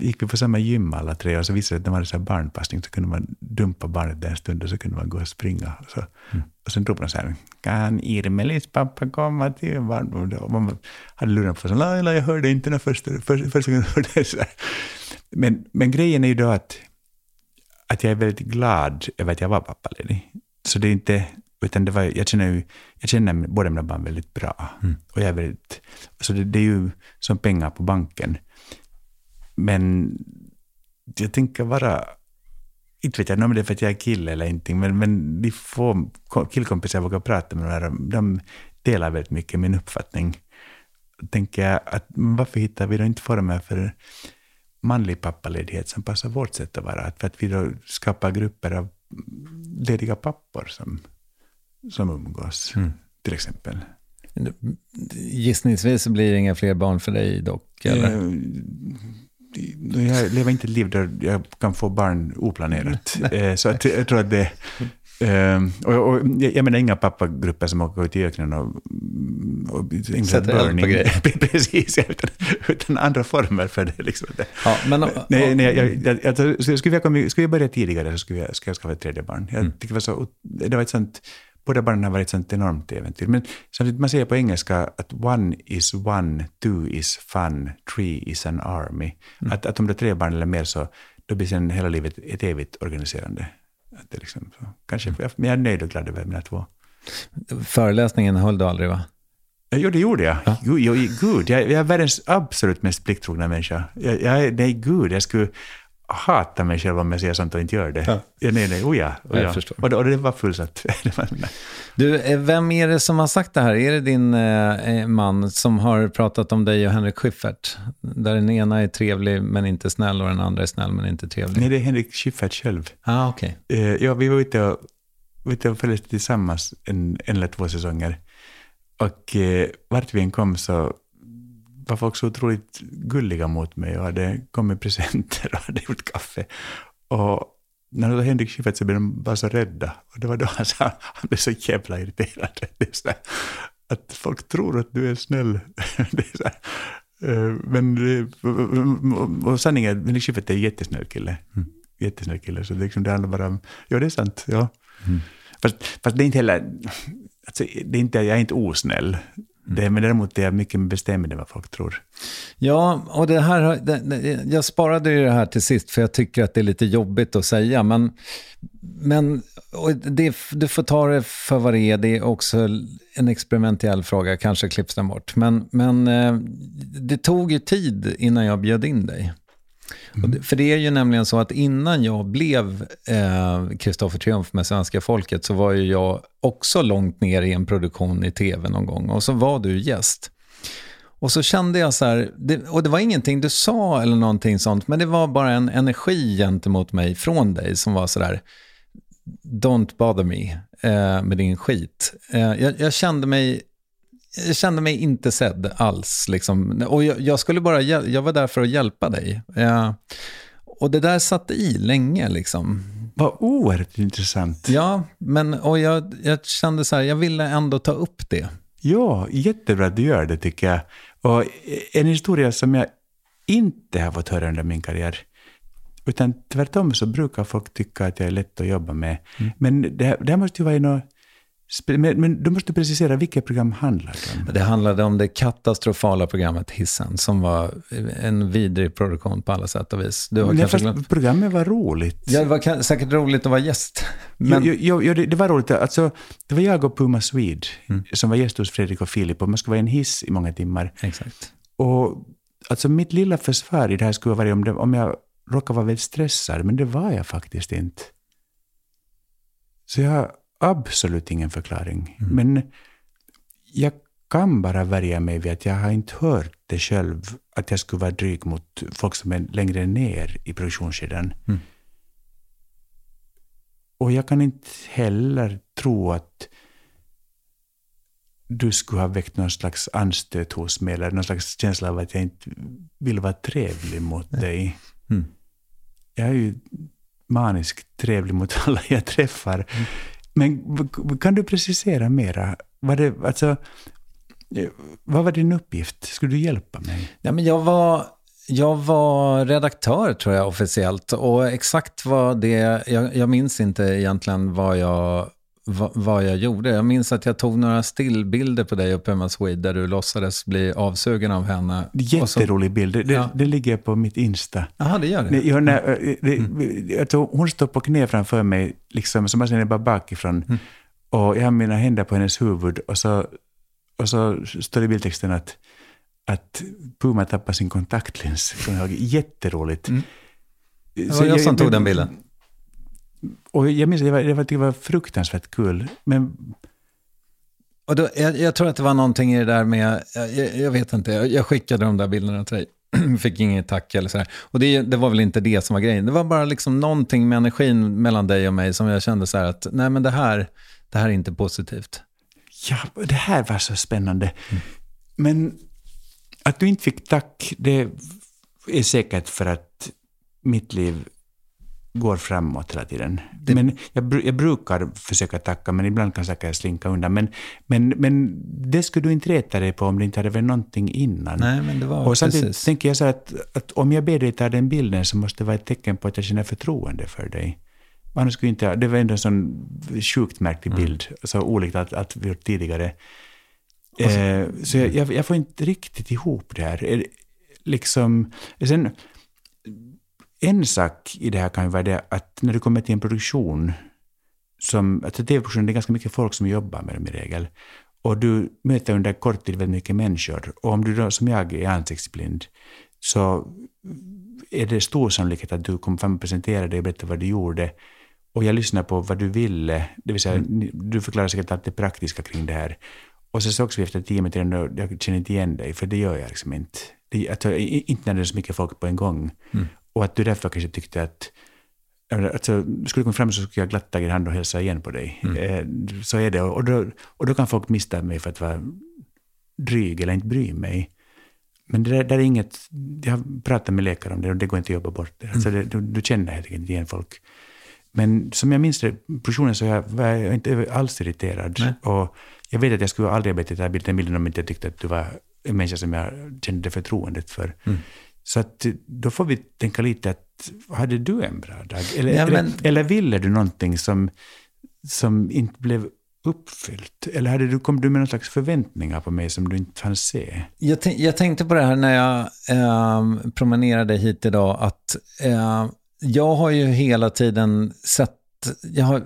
gick vi på samma gym alla tre och så visade det att de hade så barnpassning, så kunde man dumpa barnet där en stund och så kunde man gå och springa. Och, så. Mm. och sen ropade de så här, kan Irmelis pappa komma till barndomen? Och man hade luren på sig, Laila, jag hörde inte när första, första, första gången hörde det. Så men, men grejen är ju då att, att jag är väldigt glad över att jag var pappaledig. Så det är inte, utan det var, jag känner ju, jag känner båda mina barn väldigt bra. Mm. Och jag är väldigt, så det, det, är ju som pengar på banken. Men jag tänker vara, inte vet jag om det är för att jag är kille eller ingenting, men, men de få killkompisar jag vågar prata med, de, här, de delar väldigt mycket min uppfattning. Tänker jag att varför hittar vi då inte former för manlig pappaledighet som passar vårt sätt att vara? För att vi då skapar grupper av lediga pappor som, som umgås, mm. till exempel. Gissningsvis blir det inga fler barn för dig dock? Eller? Jag lever inte ett liv där jag kan få barn oplanerat. Eh, så att, jag tror att det... Uh, och, och, jag menar inga pappagrupper som åker ut i öknen och... och Sätter eld på grejer. Precis, utan, utan andra former för det. Liksom. Ja, men, nej, nej, jag, jag, jag, jag, skulle, jag komma, skulle jag börja tidigare så skulle jag, skulle jag skaffa ett tredje barn. Jag mm. det, var så, det var ett sånt båda barnen har varit ett enormt äventyr. Men samtidigt, man säger på engelska att one is one, two is fun, three is an army. Mm. Att, att om det är tre barn eller mer så då blir sen hela livet ett evigt organiserande. Att det liksom, så, kanske, mm. Men jag är nöjd och glad över mina två. Föreläsningen höll du aldrig va? Jo, det gjorde jag. Ja. Gud jag, jag är världens absolut mest plikttrogna människa. Jag, jag, nej, gud, jag skulle hatar mig själv om jag säger sånt och inte gör det. Ja. Ja, nej, nej, oh ja, oh ja. Och, och det var fullsatt. du, eh, vem är det som har sagt det här? Är det din eh, eh, man som har pratat om dig och Henrik Schyffert? Där den ena är trevlig men inte snäll och den andra är snäll men inte trevlig. Nej, det är Henrik Schyffert själv. Ah, okay. Eh, ja, vi var ute och, ute och följde tillsammans en, en eller två säsonger. Och eh, vart vi än kom så var folk så otroligt gulliga mot mig och hade kommit presenter och hade gjort kaffe. Och när det var Henrik Schyffert så blev de bara så rädda. Och det var då han sa, han blev så jävla irriterad. Det är så här, att folk tror att du är snäll. det är så här, eh, men och sanningen är att Henrik Schyffert är en jättesnäll kille. Mm. Jättesnäll kille. Så det, liksom, det handlar bara om, ja det är sant, ja. Mm. Fast, fast, det är inte heller, alltså, det är inte, jag är inte osnäll. Det, men däremot är jag mycket mer bestämd än vad folk tror. Ja, och det här, det, jag sparade ju det här till sist för jag tycker att det är lite jobbigt att säga. Men, men det, du får ta det för vad det är. Det är också en experimentell fråga, kanske klipps den bort. Men, men eh, det tog ju tid innan jag bjöd in dig. Mm. För det är ju nämligen så att innan jag blev Kristoffer eh, Triumf med svenska folket så var ju jag också långt ner i en produktion i tv någon gång och så var du gäst. Och så kände jag så här, det, och det var ingenting du sa eller någonting sånt, men det var bara en energi gentemot mig från dig som var så där, don't bother me eh, med din skit. Eh, jag, jag, kände mig jag kände mig inte sedd alls. Liksom. Och jag, jag, skulle bara, jag var där för att hjälpa dig. Jag, och det där satt i länge. Liksom. Vad oerhört intressant. Ja, men och jag, jag kände så här, jag ville ändå ta upp det. Ja, jättebra att du gör det tycker jag. Och en historia som jag inte har fått höra under min karriär, utan tvärtom så brukar folk tycka att jag är lätt att jobba med. Mm. Men det, det här måste ju vara något men, men du måste precisera, vilket program handlar det om? Det handlade om det katastrofala programmet Hissen, som var en vidrig produktion på alla sätt och vis. Du har Nej, fast glömt... programmet var roligt. Ja, det var säkert roligt att vara gäst. Men... Jo, jo, jo det, det, var roligt. Alltså, det var jag och Puma Swede mm. som var gäst hos Fredrik och Filip och man skulle vara i en hiss i många timmar. Exakt. Och alltså mitt lilla försvar i det här skulle vara om, det, om jag råkade vara väldigt stressad, men det var jag faktiskt inte. Så jag absolut ingen förklaring. Mm. Men jag kan bara värja mig vid att jag har inte hört det själv, att jag skulle vara dryg mot folk som är längre ner i produktionskedjan. Mm. Och jag kan inte heller tro att du skulle ha väckt någon slags anstöt hos mig, eller någon slags känsla av att jag inte vill vara trevlig mot dig. Mm. Jag är ju maniskt trevlig mot alla jag träffar. Mm. Men kan du precisera mera? Var det, alltså, eh, vad var din uppgift? Skulle du hjälpa mig? Ja, men jag, var, jag var redaktör, tror jag, officiellt. Och exakt vad det... Jag, jag minns inte egentligen vad jag vad jag gjorde. Jag minns att jag tog några stillbilder på dig uppe med Swede där du låtsades bli avsugen av henne. Jätterolig bild. Det, ja. det, ligger på mitt Insta. Jaha, det gör det? Jag, när, eh, det, mm. jag tog, hon står på knä framför mig, liksom, som jag ser bara bakifrån. Mm. Och jag har mina händer på hennes huvud och så, och så står det i bildtexten att att Puma tappade sin kontaktlins. Jätteroligt. Mm. Det var jag som tog den bilden. Och jag minns att det var, det var, det var fruktansvärt kul. Men och då, jag, jag, tror att det var någonting i det där med, jag, jag vet inte, jag, jag, skickade de där bilderna till dig. Fick inget tack eller sådär. Och det, det, var väl inte det som var grejen. Det var bara liksom någonting med energin mellan dig och mig som jag kände så här att, nej men det här, det här är inte positivt. Ja, det här var så spännande. Mm. Men att du inte fick tack, det är säkert för att mitt liv går framåt hela tiden. Det... Men jag, jag, brukar försöka tacka, men ibland kan saker slinka undan. Men, men, men det skulle du inte reta dig på om det inte hade varit någonting innan. Nej, men det var och samtidigt precis. tänker jag så att, att om jag ber dig ta den bilden så måste det vara ett tecken på att jag känner förtroende för dig. Annars skulle inte, det var ändå en sån sjukt märklig mm. bild, så olikt att, att vi gjort tidigare. Så, eh, så jag, jag, får inte riktigt ihop det här. Liksom, sen, en sak i det här kan ju vara det att när du kommer till en produktion, som, alltså tv-produktion, det är ganska mycket folk som jobbar med dem i regel, och du möter under kort tid väldigt mycket människor, och om du då som jag är ansiktsblind, så är det stor sannolikhet att du kommer fram och presenterar dig och berättar vad du gjorde, och jag lyssnar på vad du ville, det vill säga mm. du förklarar säkert allt det praktiska kring det här. Och så sågs vi efter tio minuter och jag känner inte igen dig, för det gör jag liksom inte. Det, alltså, inte när det är så mycket folk på en gång. Mm. Och att du därför kanske tyckte att Alltså, skulle du komma fram så skulle jag glatt ta din hand och hälsa igen på dig. Mm. Eh, så är det. Och då, och då kan folk missta mig för att vara dryg eller inte bry mig. Men det där, där är inget... Jag har pratat med läkare om det och det går inte att jobba bort det. Alltså det du, du, känner helt enkelt igen folk. Men som jag minns det, personen så jag, var jag inte alls irriterad. Nej. Och jag vet att jag skulle aldrig ha bett dig ta den bilden om jag inte tyckte att du var en människa som jag kände förtroendet för. Mm. Så att då får vi tänka lite att, hade du en bra dag? Eller, ja, men... eller, eller, ville du någonting som, som inte blev uppfyllt? Eller hade du, kom du med någon slags förväntningar på mig som du inte fann se? Jag, jag tänkte på det här när jag eh, promenerade hit idag, att eh, jag har ju hela tiden sett jag, har,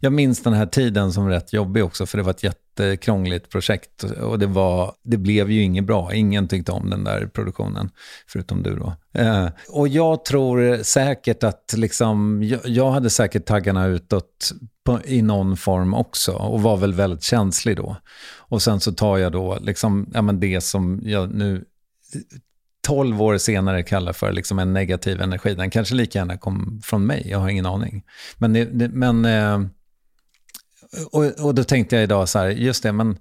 jag minns den här tiden som rätt jobbig också, för det var ett jättekrångligt projekt. Och det, var, det blev ju inget bra. Ingen tyckte om den där produktionen, förutom du då. Eh, och jag tror säkert att, liksom, jag, jag hade säkert taggarna utåt på, i någon form också, och var väl väldigt känslig då. Och sen så tar jag då liksom, ja, men det som jag nu 12 år senare kallar för liksom en negativ energi. Den kanske lika gärna kom från mig, jag har ingen aning. Men, det, men eh, och, och då tänkte jag idag så här, just det, men,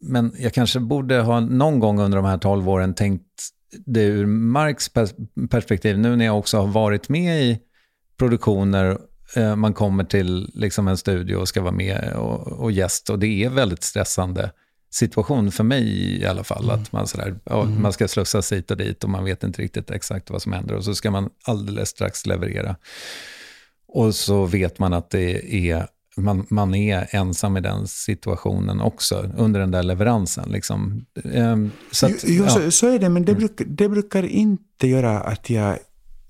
men jag kanske borde ha någon gång under de här 12 åren tänkt det ur Marks perspektiv, nu när jag också har varit med i produktioner, eh, man kommer till liksom en studio och ska vara med och, och gäst och det är väldigt stressande situation för mig i alla fall. Mm. Att man, sådär, ja, mm. man ska slussas hit och dit och man vet inte riktigt exakt vad som händer. Och så ska man alldeles strax leverera. Och så vet man att det är, man, man är ensam i den situationen också, under den där leveransen. Liksom. Ehm, så, att, jo, ja. så, så, är det, men det, mm. bruk, det brukar inte göra att jag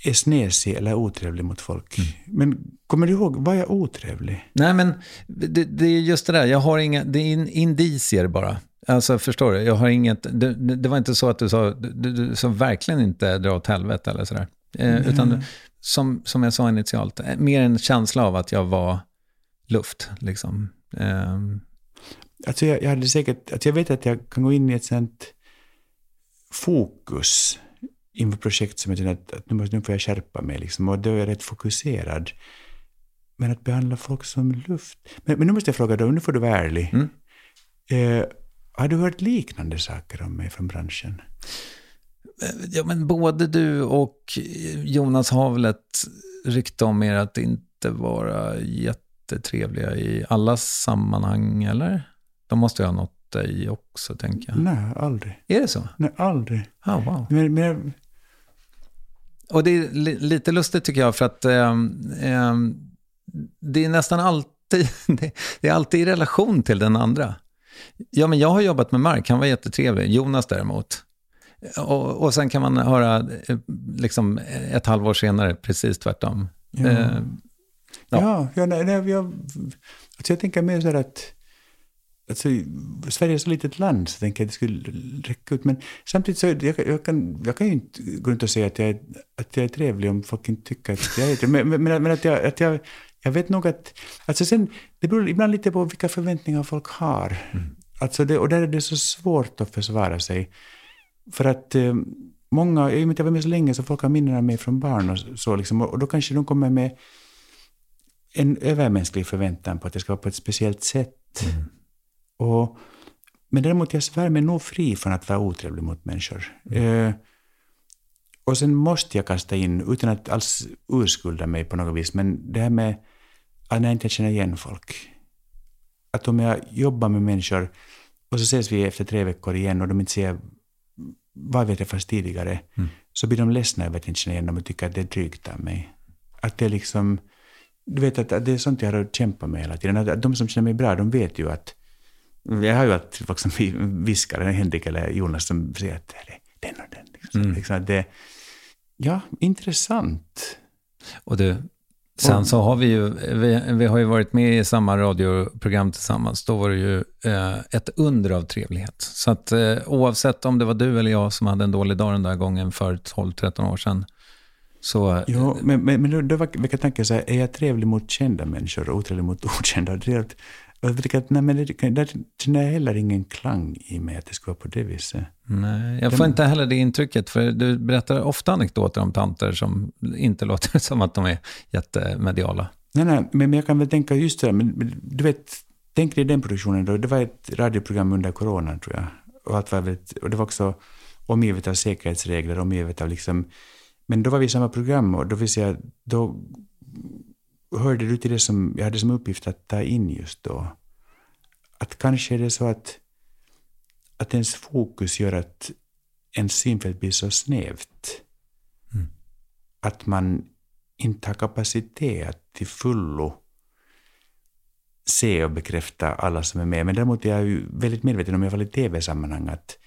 är snesig eller otrevlig mot folk. Mm. Men kommer du ihåg, var jag otrevlig? Nej, men det, det, är just det där, jag har inga, det är indicier bara. Alltså förstår du, jag har inget, det, det var inte så att du sa, du, du sa verkligen inte dra åt helvete eller sådär. Eh, mm. Utan som, som jag sa initialt, eh, mer en känsla av att jag var luft. Liksom. Eh. Alltså jag, jag hade säkert, alltså jag vet att jag kan gå in i ett sånt fokus inför projekt som jag känner att, att nu, måste, nu får jag skärpa mig. Liksom, och då är jag rätt fokuserad. Men att behandla folk som luft. Men, men nu måste jag fråga dig, nu får du vara ärlig. Mm. Eh, har du hört liknande saker om mig från branschen? Eh, ja, men både du och Jonas har väl ett rykte om er att inte vara jättetrevliga i alla sammanhang, eller? De måste ju ha nått dig också, tänker jag. Nej, aldrig. Är det så? Nej, aldrig. Oh, wow. Men, men, och det är li lite lustigt tycker jag, för att eh, eh, det är nästan alltid, det, är alltid i relation till den andra. Ja, men jag har jobbat med Mark, han var jättetrevlig. Jonas däremot. Och, och sen kan man höra eh, liksom ett halvår senare precis tvärtom. Ja, eh, ja. ja, ja nej, nej, jag, alltså jag tänker mer så här att Alltså, Sverige är så litet land så jag tänker att det skulle räcka ut. Men samtidigt så jag, jag, kan, jag kan ju inte gå runt och säga att jag, är, att jag är trevlig om folk inte tycker att jag är trevlig. Men, men, men att, jag, att jag, jag vet nog att... Alltså sen, det beror ibland lite på vilka förväntningar folk har. Mm. Alltså det, och där är det så svårt att försvara sig. För att eh, många, i och med att jag var med så länge, så folk har minnen av mig från barn och så liksom, och då kanske de kommer med en övermänsklig förväntan på att det ska vara på ett speciellt sätt. Mm. Och, men däremot, jag svär mig nog fri från att vara otrevlig mot människor. Mm. Eh, och sen måste jag kasta in, utan att alls urskulda mig på något vis, men det här med att jag inte känner igen folk. Att om jag jobbar med människor och så ses vi efter tre veckor igen och de inte säger vad vi träffats tidigare, mm. så blir de ledsna över att inte känna igen dem och tycker att det är drygt av mig. Att det är liksom, du vet att, det är sånt jag har att kämpa med hela tiden. Att de som känner mig bra, de vet ju att, jag har ju alltid folk som viskar, Henrik eller Jonas som säger att det är den och den. Liksom. Mm. Liksom det, ja, intressant. Och du, Sen så har vi ju, vi, vi, har ju varit med i samma radioprogram tillsammans. Då var det ju eh, ett under av trevlighet. Så att eh, oavsett om det var du eller jag som hade en dålig dag den där gången för 12-13 år sedan. Så, jo, men, men, men då väcker tanken så här, är jag trevlig mot kända människor och otrevlig mot okända? Det, jag tycker att, nej, men det, där känner jag heller ingen klang i mig att det ska vara på det viset. Nej, jag får inte heller det intrycket, för du berättar ofta anekdoter om tanter som inte låter som att de är jättemediala. Nej, nej, men jag kan väl tänka just det där, men du vet, tänk dig den produktionen då, det var ett radioprogram under coronan tror jag. Och, allt var väldigt, och det var också omgivet av säkerhetsregler, omgivet av liksom, men då var vi i samma program och då vill säga, då hörde du till det som jag hade som uppgift att ta in just då? Att kanske är det så att, att ens fokus gör att ens synfält blir så snävt. Mm. Att man inte har kapacitet att till fullo se och bekräfta alla som är med. Men däremot är jag ju väldigt medveten om, i alla fall i tv-sammanhang, att,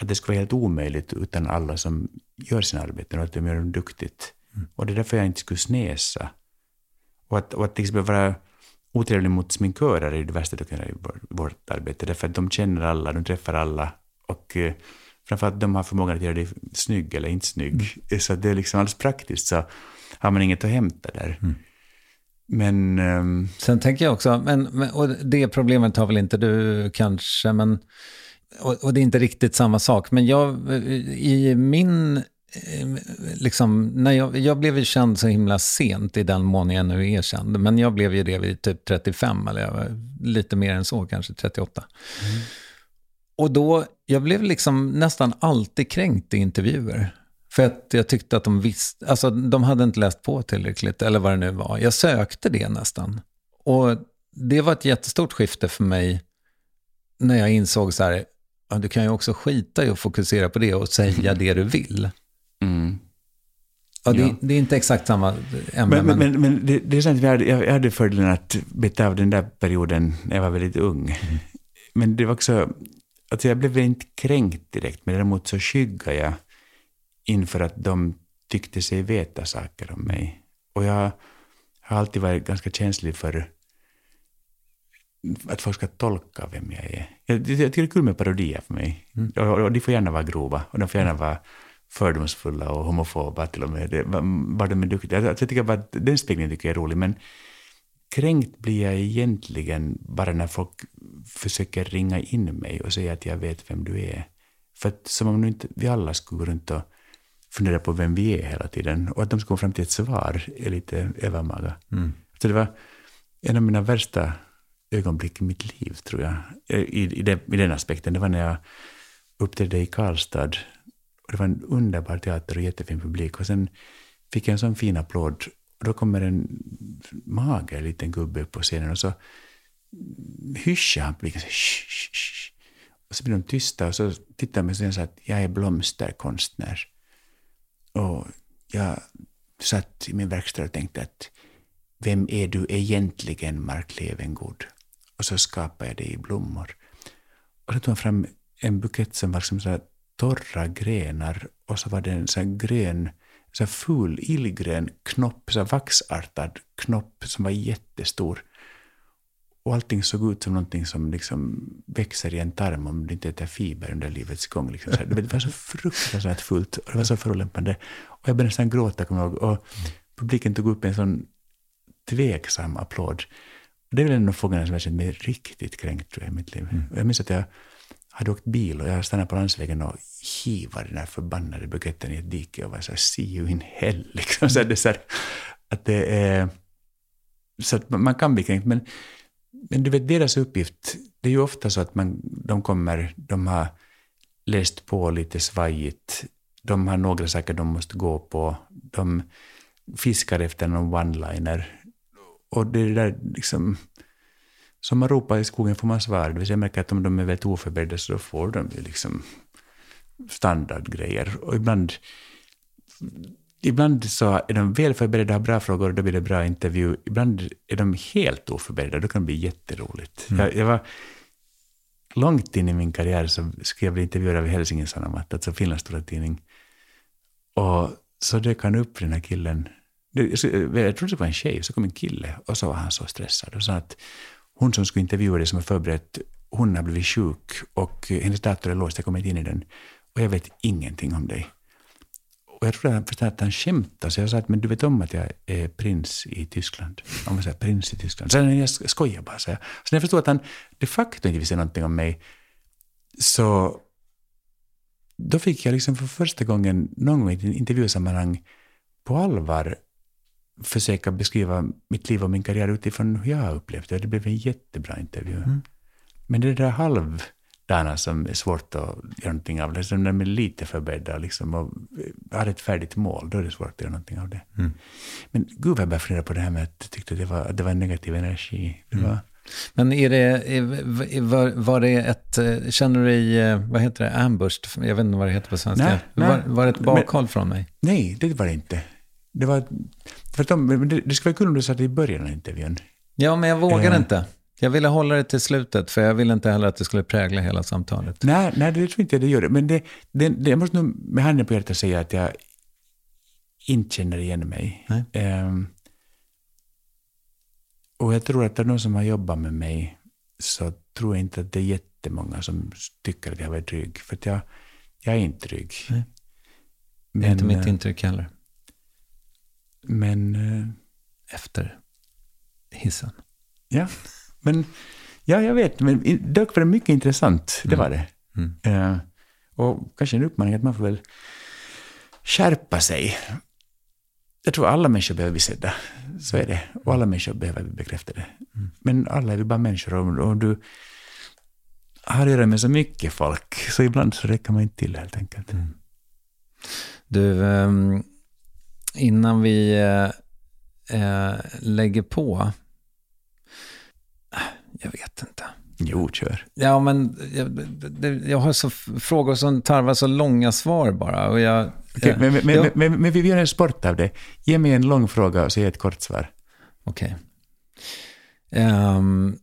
att det skulle vara helt omöjligt utan alla som gör sina arbeten och att de gör dem duktigt. Mm. Och det är därför jag inte skulle snäsa och att, och att exempel vara otrevlig mot sminkörer är det värsta du kan göra i vårt arbete. Därför att de känner alla, de träffar alla. Och eh, framförallt de har förmågan att göra dig snygg eller inte snygg. Mm. Så det är liksom alldeles praktiskt så har man inget att hämta där. Mm. Men... Um... Sen tänker jag också, men, och det problemet har väl inte du kanske, men... Och, och, det är inte riktigt samma sak, men jag, i min liksom, när jag, jag blev ju känd så himla sent i den mån jag nu är känd. Men jag blev ju det vid typ 35, eller lite mer än så, kanske 38. Mm. Och då, jag blev liksom nästan alltid kränkt i intervjuer. För att jag tyckte att de visste, alltså de hade inte läst på tillräckligt, eller vad det nu var. Jag sökte det nästan. Och det var ett jättestort skifte för mig när jag insåg så här, ja, du kan ju också skita i att fokusera på det och säga det du vill. Mm. Ja, det, ja. det, är inte exakt samma ämne. Men, men, men, men det, det, är sant, jag hade, jag hade fördelen att beta av den där perioden när jag var väldigt ung. Mm. Men det var också, alltså jag blev inte kränkt direkt, men däremot så skyggade jag inför att de tyckte sig veta saker om mig. Och jag har alltid varit ganska känslig för att folk ska tolka vem jag är. Jag, jag tycker det är kul med parodier för mig. Mm. Och, och, de får gärna vara grova och de får gärna vara fördomsfulla och homofoba till och med. Det, var de är duktiga. Jag, jag tycker bara att den speglingen tycker jag är rolig, men kränkt blir jag egentligen bara när folk försöker ringa in mig och säga att jag vet vem du är. För att som om nu inte vi alla skulle gå runt och fundera på vem vi är hela tiden och att de skulle komma fram till ett svar är lite övermaga. Mm. Så det var en av mina värsta ögonblick i mitt liv, tror jag, i, i, den, i den aspekten. Det var när jag uppträdde i Karlstad det var en underbar teater och jättefin publik. Och sen fick jag en sån fin applåd. Och då kommer en mager liten gubbe upp på scenen och så hyschar han publiken. Och så blir de tysta och så tittar de och säger att jag är blomsterkonstnär. Och jag satt i min verkstad och tänkte att vem är du egentligen, Mark Levengood? Och så skapade jag det i blommor. Och så tog han fram en bukett som var som så torra grenar och så var det en sån grön, så ful illgrön knopp, så vaxartad knopp som var jättestor. och allting såg ut som någonting som liksom växer i en tarm om det inte äter fiber under livets gång. Liksom. Så det var så fruktansvärt fullt och det var så förolämpande. Och jag började nästan gråta, kommer jag ihåg. Och publiken tog upp en sån tveksam applåd. Det är väl en av frågorna som jag känt mig riktigt kränkt tror jag, i mitt liv. Mm. Jag minns att jag hade åkt bil och jag stannade på landsvägen och hivade den här förbannade buketten i ett dike och var så här, see you in hell. Liksom. Så det är så här, att det är... Så att man kan bli kränkt, men, men du vet, deras uppgift, det är ju ofta så att man, de kommer, de har läst på lite svajigt, de har några saker de måste gå på, de fiskar efter någon one-liner. Och det är där liksom som man ropar i skogen får man svar. Det vill säga, jag märker att om de är väldigt oförberedda så får de ju liksom standardgrejer. Och ibland, ibland så är de väl förberedda, har bra frågor och då blir det bra intervju. Ibland är de helt oförberedda, då kan det bli jätteroligt. Mm. Jag, jag var, långt in i min karriär så skrev jag intervjuer av Helsingin Sanomat, alltså Finlands stora tidning. Och så dök han upp den här killen. Jag trodde det var en tjej, så kom en kille och så var han så stressad och sa att hon som skulle intervjua dig som har förberett, hon har blivit sjuk och hennes dator är låst, jag kommer inte in i den. Och jag vet ingenting om dig. Och jag trodde att, att han skämtade, så jag sa att men du vet om att jag är prins i Tyskland? Han man säger prins i Tyskland. Så jag skojar bara. Så jag. Så när jag förstod att han de facto inte visste någonting om mig, så då fick jag liksom för första gången någon gång i ett intervjusammanhang på allvar försöka beskriva mitt liv och min karriär utifrån hur jag har upplevt det. Det blev en jättebra intervju. Mm. Men det där halvdana som är svårt att göra någonting av, det, som när man är lite förberedda liksom, och har ett färdigt mål, då är det svårt att göra någonting av det. Mm. Men gud vad jag började fundera på det här med att jag tyckte att det var, att det var en negativ energi. Det mm. var, men är det, var, var det ett, känner du dig, vad heter det, ambushed? Jag vet inte vad det heter på svenska. Nej, nej, var, var det ett bakhåll från mig? Nej, det var det inte. Det var, tvärtom, det, det skulle vara kul om du sa det i början av intervjun. Ja, men jag vågar eh. inte. Jag ville hålla det till slutet, för jag ville inte heller att det skulle prägla hela samtalet. Nej, nej det tror inte jag det gör. Men det, det, det, jag måste nog med handen på hjärtat säga att jag inte känner igen mig. Um, och jag tror att det är någon som har jobbat med mig så tror jag inte att det är jättemånga som tycker att jag var dryg. För jag, jag är inte dryg. Nej. Men, det är inte mitt eh, intryck heller. Men... Eh, Efter hissen. Ja, men... Ja, jag vet. Men dock var det mycket intressant. Det var det. Mm. Uh, och kanske en uppmaning att man får väl skärpa sig. Jag tror alla människor behöver bli sedda. Så är det. Och alla människor behöver bli bekräftade. Mm. Men alla är vi bara människor. Och, och du har att göra med så mycket folk, så ibland så räcker man inte till helt enkelt. Mm. Du, um, innan vi eh, eh, lägger på. Jag vet inte. Jo, kör. Ja, men jag, jag har så frågor som tarvar så långa svar bara. Och jag, okay, jag, men, men, jag, men, men, vi gör en sport av det. Ge mig en lång fråga och säg ett kort svar. Okej. Okay. Um, ehm,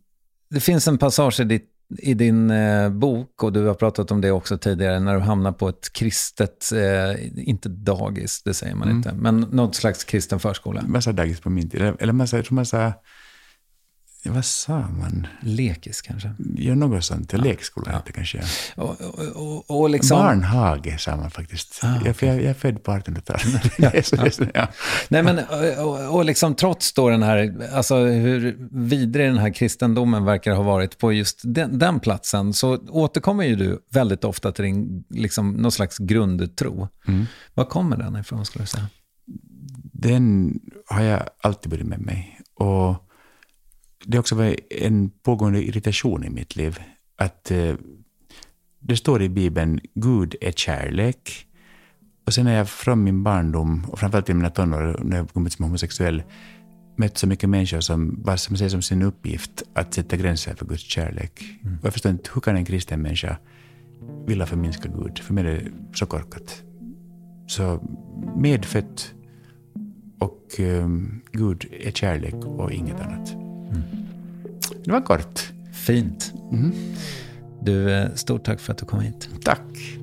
det finns en passage i ditt i din eh, bok, och du har pratat om det också tidigare, när du hamnar på ett kristet, eh, inte dagis, det säger man mm. inte, men något slags kristen förskola. Massa dagis på min tid, eller massa, jag tror massa vad sa man? Lekis kanske? Ja, något sånt. Ja. Lekskola ja. kanske. Och, och, och liksom... Barnhage sa man faktiskt. Ah, okay. jag, jag, är född på 1800-talet. ja. Nej, men och, och liksom trots då den här, alltså hur vidrig den här kristendomen verkar ha varit på just den, den platsen, så återkommer ju du väldigt ofta till din, liksom, någon slags grundtro. Mm. Var kommer den ifrån, skulle du säga? Den har jag alltid burit med mig. Och det har också varit en pågående irritation i mitt liv. Att eh, det står i Bibeln, Gud är kärlek. Och sen när jag från min barndom, och framförallt i mina tonår, när jag kommit som homosexuell, mött så mycket människor som bara som ser som sin uppgift att sätta gränser för Guds kärlek. Mm. Och jag förstår inte, hur kan en kristen människa vilja förminska Gud? För mig är det så korkat. Så medfött och um, Gud är kärlek och inget annat. Det var kort. Fint. Mm. Du, eh, stort tack för att du kom hit. Tack.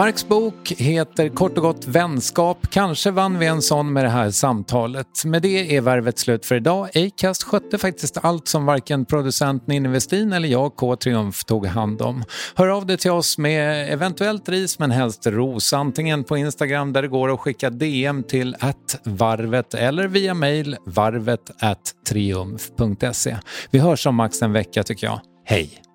Marks bok heter kort och gott Vänskap. Kanske vann vi en sån med det här samtalet. Med det är värvet slut för idag. Acast skötte faktiskt allt som varken producent Ninni Westin eller jag, K Triumf, tog hand om. Hör av dig till oss med eventuellt ris men helst ros. Antingen på Instagram där det går att skicka DM till varvet eller via mail varvet triumf.se. Vi hörs om max en vecka tycker jag. Hej!